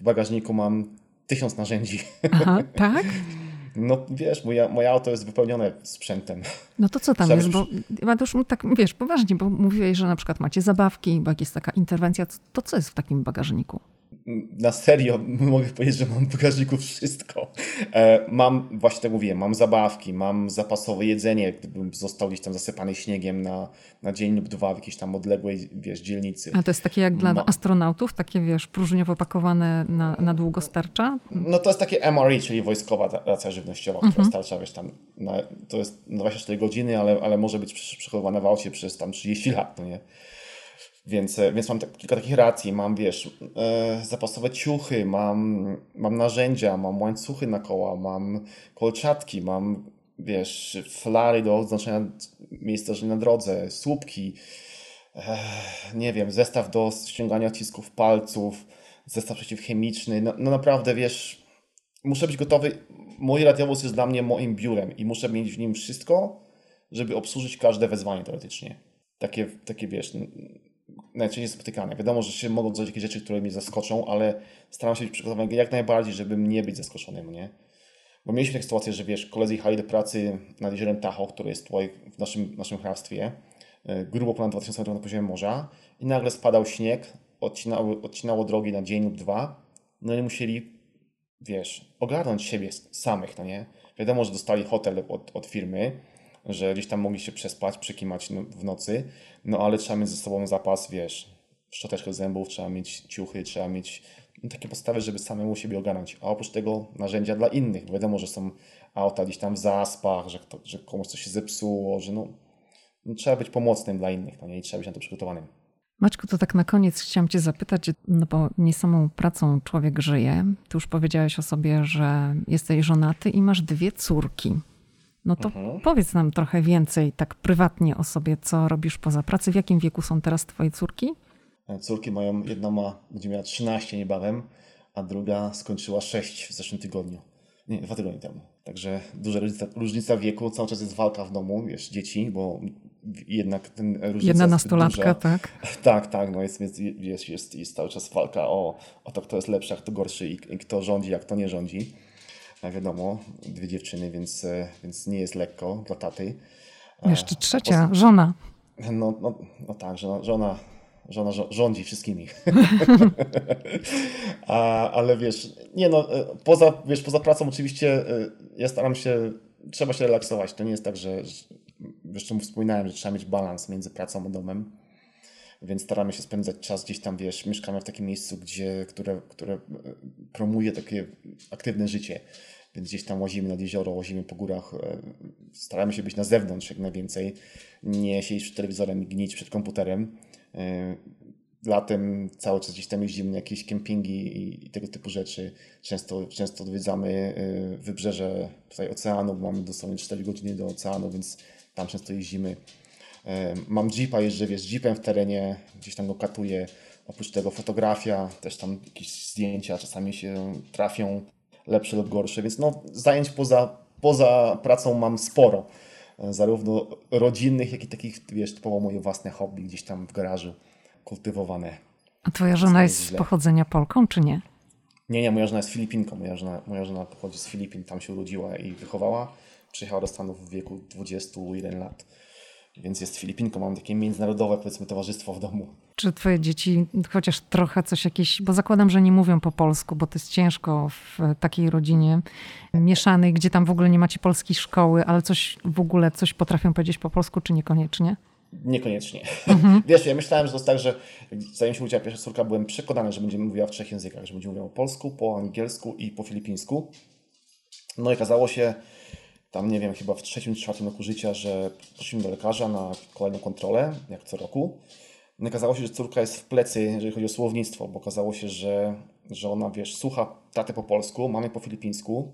S2: w bagażniku mam tysiąc narzędzi.
S1: Aha, tak?
S2: No wiesz, moja, moje auto jest wypełnione sprzętem.
S1: No to co tam jest? Bo Mateusz, tak wiesz, poważnie, bo mówiłeś, że na przykład macie zabawki, bo jak jest taka interwencja, to co jest w takim bagażniku?
S2: Na serio mogę powiedzieć, że mam w bagażniku wszystko. E, mam, właśnie tak mówiłem, mam zabawki, mam zapasowe jedzenie, gdybym został gdzieś tam zasypany śniegiem na, na dzień lub dwa w jakiejś tam odległej, wiesz, dzielnicy.
S1: A to jest takie jak dla Ma... astronautów, takie, wiesz, próżniowo pakowane na, na długo starcza?
S2: No to jest takie MRE, czyli wojskowa racja żywnościowa, która mhm. starcza, wiesz, tam, na, to jest 24 godziny, ale, ale może być przechowywana w aucie przez tam 30 lat, no nie? Więc, e, więc mam tak, kilka takich racji. Mam, wiesz, e, zapasowe ciuchy, mam, mam narzędzia, mam łańcuchy na koła, mam kolczatki, mam, wiesz, flary do oznaczenia miejsca na drodze, słupki, e, nie wiem, zestaw do ściągania odcisków palców, zestaw przeciwchemiczny. No, no naprawdę, wiesz, muszę być gotowy. Mój radiowóz jest dla mnie moim biurem i muszę mieć w nim wszystko, żeby obsłużyć każde wezwanie teoretycznie. Takie, takie wiesz, najczęściej spotykane. Wiadomo, że się mogą zdarzyć jakieś rzeczy, które mnie zaskoczą, ale staram się być przygotowany jak najbardziej, żeby nie być zaskoczonym, nie? Bo mieliśmy taką sytuację, że wiesz, koledzy jechali do pracy nad jeziorem Tahoe, które jest tutaj w naszym, naszym hrabstwie, e, grubo ponad 2000 metrów na poziomie morza i nagle spadał śnieg, odcinało, odcinało drogi na dzień lub dwa, no i musieli, wiesz, ogarnąć siebie samych, no nie? Wiadomo, że dostali hotel od, od firmy, że gdzieś tam mogli się przespać, przekimać w nocy, no ale trzeba mieć ze sobą zapas, wiesz, szczoteczkę zębów, trzeba mieć ciuchy, trzeba mieć no, takie podstawy, żeby samemu siebie ogarnąć. A oprócz tego narzędzia dla innych. Wiadomo, że są auta gdzieś tam w zaspach, że, że komuś coś się zepsuło, że no, no, trzeba być pomocnym dla innych, no nie? I trzeba być na to przygotowanym.
S1: Maćku, to tak na koniec chciałam Cię zapytać, no bo nie samą pracą człowiek żyje. Ty już powiedziałeś o sobie, że jesteś żonaty i masz dwie córki. No to mhm. powiedz nam trochę więcej, tak prywatnie o sobie, co robisz poza pracy. W jakim wieku są teraz twoje córki?
S2: E, córki mają, jedna ma, będzie miała 13 niebawem, a druga skończyła 6 w zeszłym tygodniu. Nie, dwa tygodnie temu. Także duża różnica, różnica wieku, cały czas jest walka w domu, wiesz, dzieci, bo jednak ten różnica
S1: Jedna nastolatka, tak?
S2: Tak, tak, no jest, jest, jest, jest, jest cały czas walka o, o to, kto jest lepszy, a kto gorszy i, i kto rządzi, jak kto nie rządzi wiadomo, dwie dziewczyny, więc, e, więc nie jest lekko dla taty.
S1: Jeszcze trzecia, żona.
S2: No, no, no tak, żona, żona, żona rządzi wszystkimi. A, ale wiesz, nie no, e, poza, wiesz, poza pracą oczywiście e, ja staram się, trzeba się relaksować. To nie jest tak, że, wiesz, czemu wspominałem, że trzeba mieć balans między pracą a domem więc staramy się spędzać czas gdzieś tam, wiesz, mieszkamy w takim miejscu, gdzie, które, które promuje takie aktywne życie, więc gdzieś tam łazimy nad jezioro, łazimy po górach, e, staramy się być na zewnątrz jak najwięcej, nie siedzieć przed telewizorem i gnić przed komputerem. E, latem cały czas gdzieś tam jeździmy na jakieś kempingi i tego typu rzeczy. Często, często odwiedzamy e, wybrzeże tutaj oceanu, bo mamy dosłownie 4 godziny do oceanu, więc tam często jeździmy. Mam jeepa, jeżdżę wiesz, jeepem w terenie, gdzieś tam go katuję. Oprócz tego fotografia, też tam jakieś zdjęcia czasami się trafią, lepsze lub gorsze, więc no zajęć poza, poza pracą mam sporo. Zarówno rodzinnych, jak i takich, wiesz, typowo moje własne hobby gdzieś tam w garażu kultywowane.
S1: A twoja żona jest z pochodzenia Polką, czy nie?
S2: Nie, nie, moja żona jest Filipinką. Moja żona, moja żona pochodzi z Filipin, tam się urodziła i wychowała. Przyjechała do Stanów w wieku 21 lat więc jest Filipinką, mam takie międzynarodowe, powiedzmy, towarzystwo w domu.
S1: Czy twoje dzieci chociaż trochę coś jakieś, bo zakładam, że nie mówią po polsku, bo to jest ciężko w takiej rodzinie mieszanej, gdzie tam w ogóle nie macie polskiej szkoły, ale coś w ogóle, coś potrafią powiedzieć po polsku, czy niekoniecznie?
S2: Niekoniecznie. Mhm. Wiesz, ja myślałem, że to jest tak, że zanim się udziała pierwsza córka, byłem przekonany, że będzie mówiła w trzech językach, że będzie mówiła po polsku, po angielsku i po filipińsku. No i okazało się, tam nie wiem, chyba w trzecim, czwartym roku życia, że poszliśmy do lekarza na kolejną kontrolę, jak co roku. No okazało się, że córka jest w plecy, jeżeli chodzi o słownictwo, bo okazało się, że, że ona, wiesz, słucha taty po polsku, mamy po filipińsku,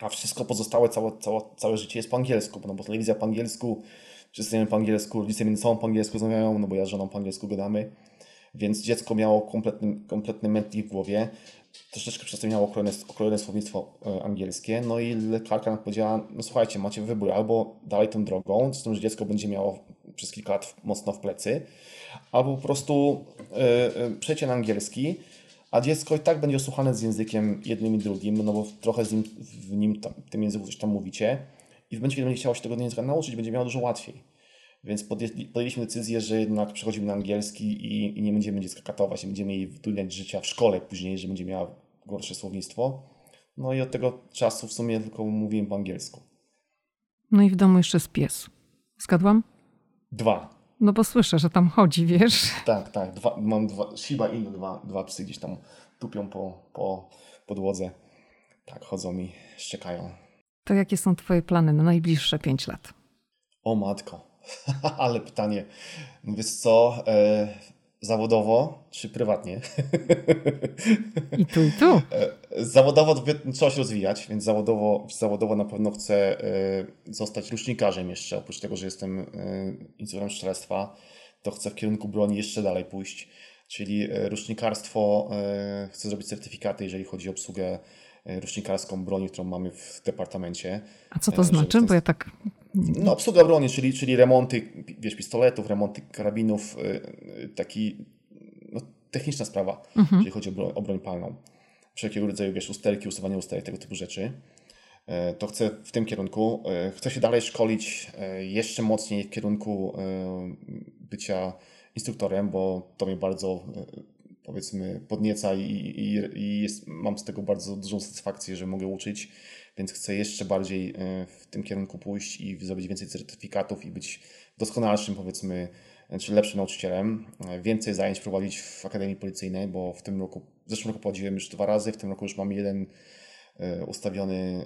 S2: a wszystko pozostałe, całe, całe, całe życie jest po angielsku, no bo telewizja po angielsku, wszyscy po angielsku, rodzice między sobą po angielsku rozmawiają, no bo ja z żoną po angielsku gadamy, więc dziecko miało kompletny, kompletny mętlik w głowie, troszeczkę przez to miało okrojone, okrojone słownictwo e, angielskie, no i lekarka nam powiedziała, no słuchajcie, macie wybór, albo dalej tą drogą, z tym, że dziecko będzie miało przez kilka lat mocno w plecy, albo po prostu yy, przejście na angielski, a dziecko i tak będzie osłuchane z językiem jednym i drugim, no bo trochę z nim, w nim tam, w tym języku coś tam mówicie i w momencie, kiedy będzie chciało się tego języka nauczyć, będzie miało dużo łatwiej. Więc podjęliśmy decyzję, że jednak przechodzimy na angielski i, i nie będziemy dziecka katować, nie będziemy jej wdulniać życia w szkole później, że będzie miała gorsze słownictwo. No i od tego czasu w sumie tylko mówiłem po angielsku.
S1: No i w domu jeszcze jest pies. Zgadłam?
S2: Dwa.
S1: No bo słyszę, że tam chodzi, wiesz?
S2: Tak, tak. Dwa, mam dwa, Shiba Inu, dwa, dwa psy gdzieś tam tupią po, po podłodze. Tak, chodzą mi, szczekają.
S1: To jakie są twoje plany na najbliższe pięć lat?
S2: O matko, ale pytanie. Wiesz co, e, zawodowo czy prywatnie?
S1: I tu, i tu.
S2: E, zawodowo trzeba się rozwijać, więc zawodowo, zawodowo na pewno chcę e, zostać rusznikarzem jeszcze. Oprócz tego, że jestem e, instruktorem strzelectwa, to chcę w kierunku broni jeszcze dalej pójść. Czyli rusznikarstwo, chcę zrobić certyfikaty, jeżeli chodzi o obsługę rusznikarską broni, którą mamy w departamencie.
S1: A co to znaczy? Bo ja tak
S2: no, obsługa broni, czyli, czyli remonty wiesz, pistoletów, remonty karabinów, taki no, techniczna sprawa, mhm. jeżeli chodzi o broń, o broń palną. Wszelkiego rodzaju wiesz, usterki, ustawanie usterek, tego typu rzeczy. E, to chcę w tym kierunku. E, chcę się dalej szkolić e, jeszcze mocniej w kierunku bycia instruktorem, bo to mnie bardzo powiedzmy podnieca i, i, i jest, mam z tego bardzo dużą satysfakcję, że mogę uczyć, więc chcę jeszcze bardziej w tym kierunku pójść i zrobić więcej certyfikatów i być doskonalszym powiedzmy czy lepszym nauczycielem, więcej zajęć prowadzić w Akademii Policyjnej, bo w tym roku, w zeszłym roku prowadziłem już dwa razy, w tym roku już mam jeden e, ustawiony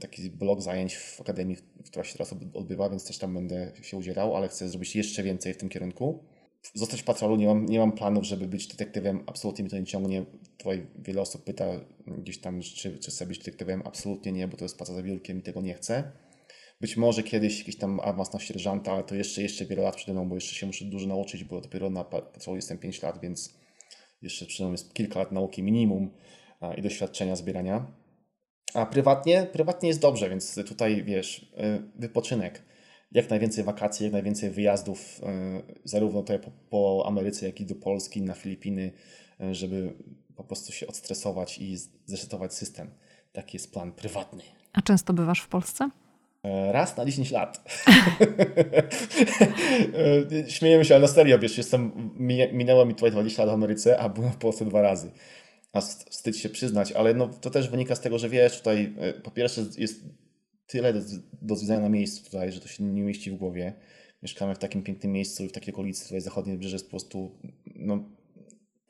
S2: taki blok zajęć w Akademii, która się teraz odbywa, więc też tam będę się udzielał, ale chcę zrobić jeszcze więcej w tym kierunku. Zostać w patrolu, nie mam, nie mam planów, żeby być detektywem, absolutnie mi to nie ciągnie. Tutaj wiele osób pyta gdzieś tam, czy, czy chcę być detektywem, absolutnie nie, bo to jest praca za biurkiem i tego nie chcę. Być może kiedyś jakiś tam awans na sierżanta, ale to jeszcze, jeszcze wiele lat przede mną, bo jeszcze się muszę dużo nauczyć, bo dopiero na patrolu jestem 5 lat, więc jeszcze przede jest kilka lat nauki minimum i doświadczenia zbierania. A prywatnie, prywatnie jest dobrze, więc tutaj wiesz, y, wypoczynek, jak najwięcej wakacji, jak najwięcej wyjazdów, y, zarówno tutaj po, po Ameryce, jak i do Polski, na Filipiny, y, żeby po prostu się odstresować i zresetować system. Taki jest plan prywatny.
S1: A często bywasz w Polsce?
S2: E, raz na 10 lat. E, śmiejemy się, ale na serio, wiesz, jestem, minęło mi tutaj 20 lat w Ameryce, a byłem w Polsce dwa razy. A wstyd się przyznać, ale no, to też wynika z tego, że wiesz, tutaj e, po pierwsze jest tyle do, do zwiedzania na miejscu tutaj, że to się nie mieści w głowie. Mieszkamy w takim pięknym miejscu w takiej okolicy, tutaj zachodnie wybrzeże jest po prostu no,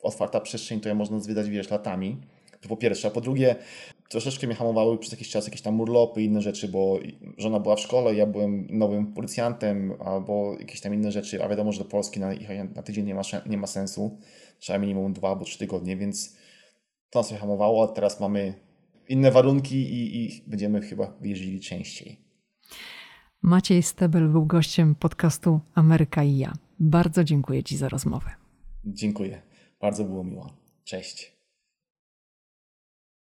S2: otwarta przestrzeń, to ja można zwiedzać, wiesz, latami. To po pierwsze. A po drugie, troszeczkę mnie hamowały przez jakiś czas jakieś tam urlopy i inne rzeczy, bo żona była w szkole, ja byłem nowym policjantem, albo jakieś tam inne rzeczy, a wiadomo, że do Polski na, na tydzień nie ma, nie ma sensu. Trzeba minimum dwa albo trzy tygodnie, więc to nas hamowało, a teraz mamy inne warunki i, i będziemy chyba jeździli częściej.
S1: Maciej Stebel był gościem podcastu Ameryka i ja. Bardzo dziękuję Ci za rozmowę.
S2: Dziękuję. Bardzo było miło. Cześć.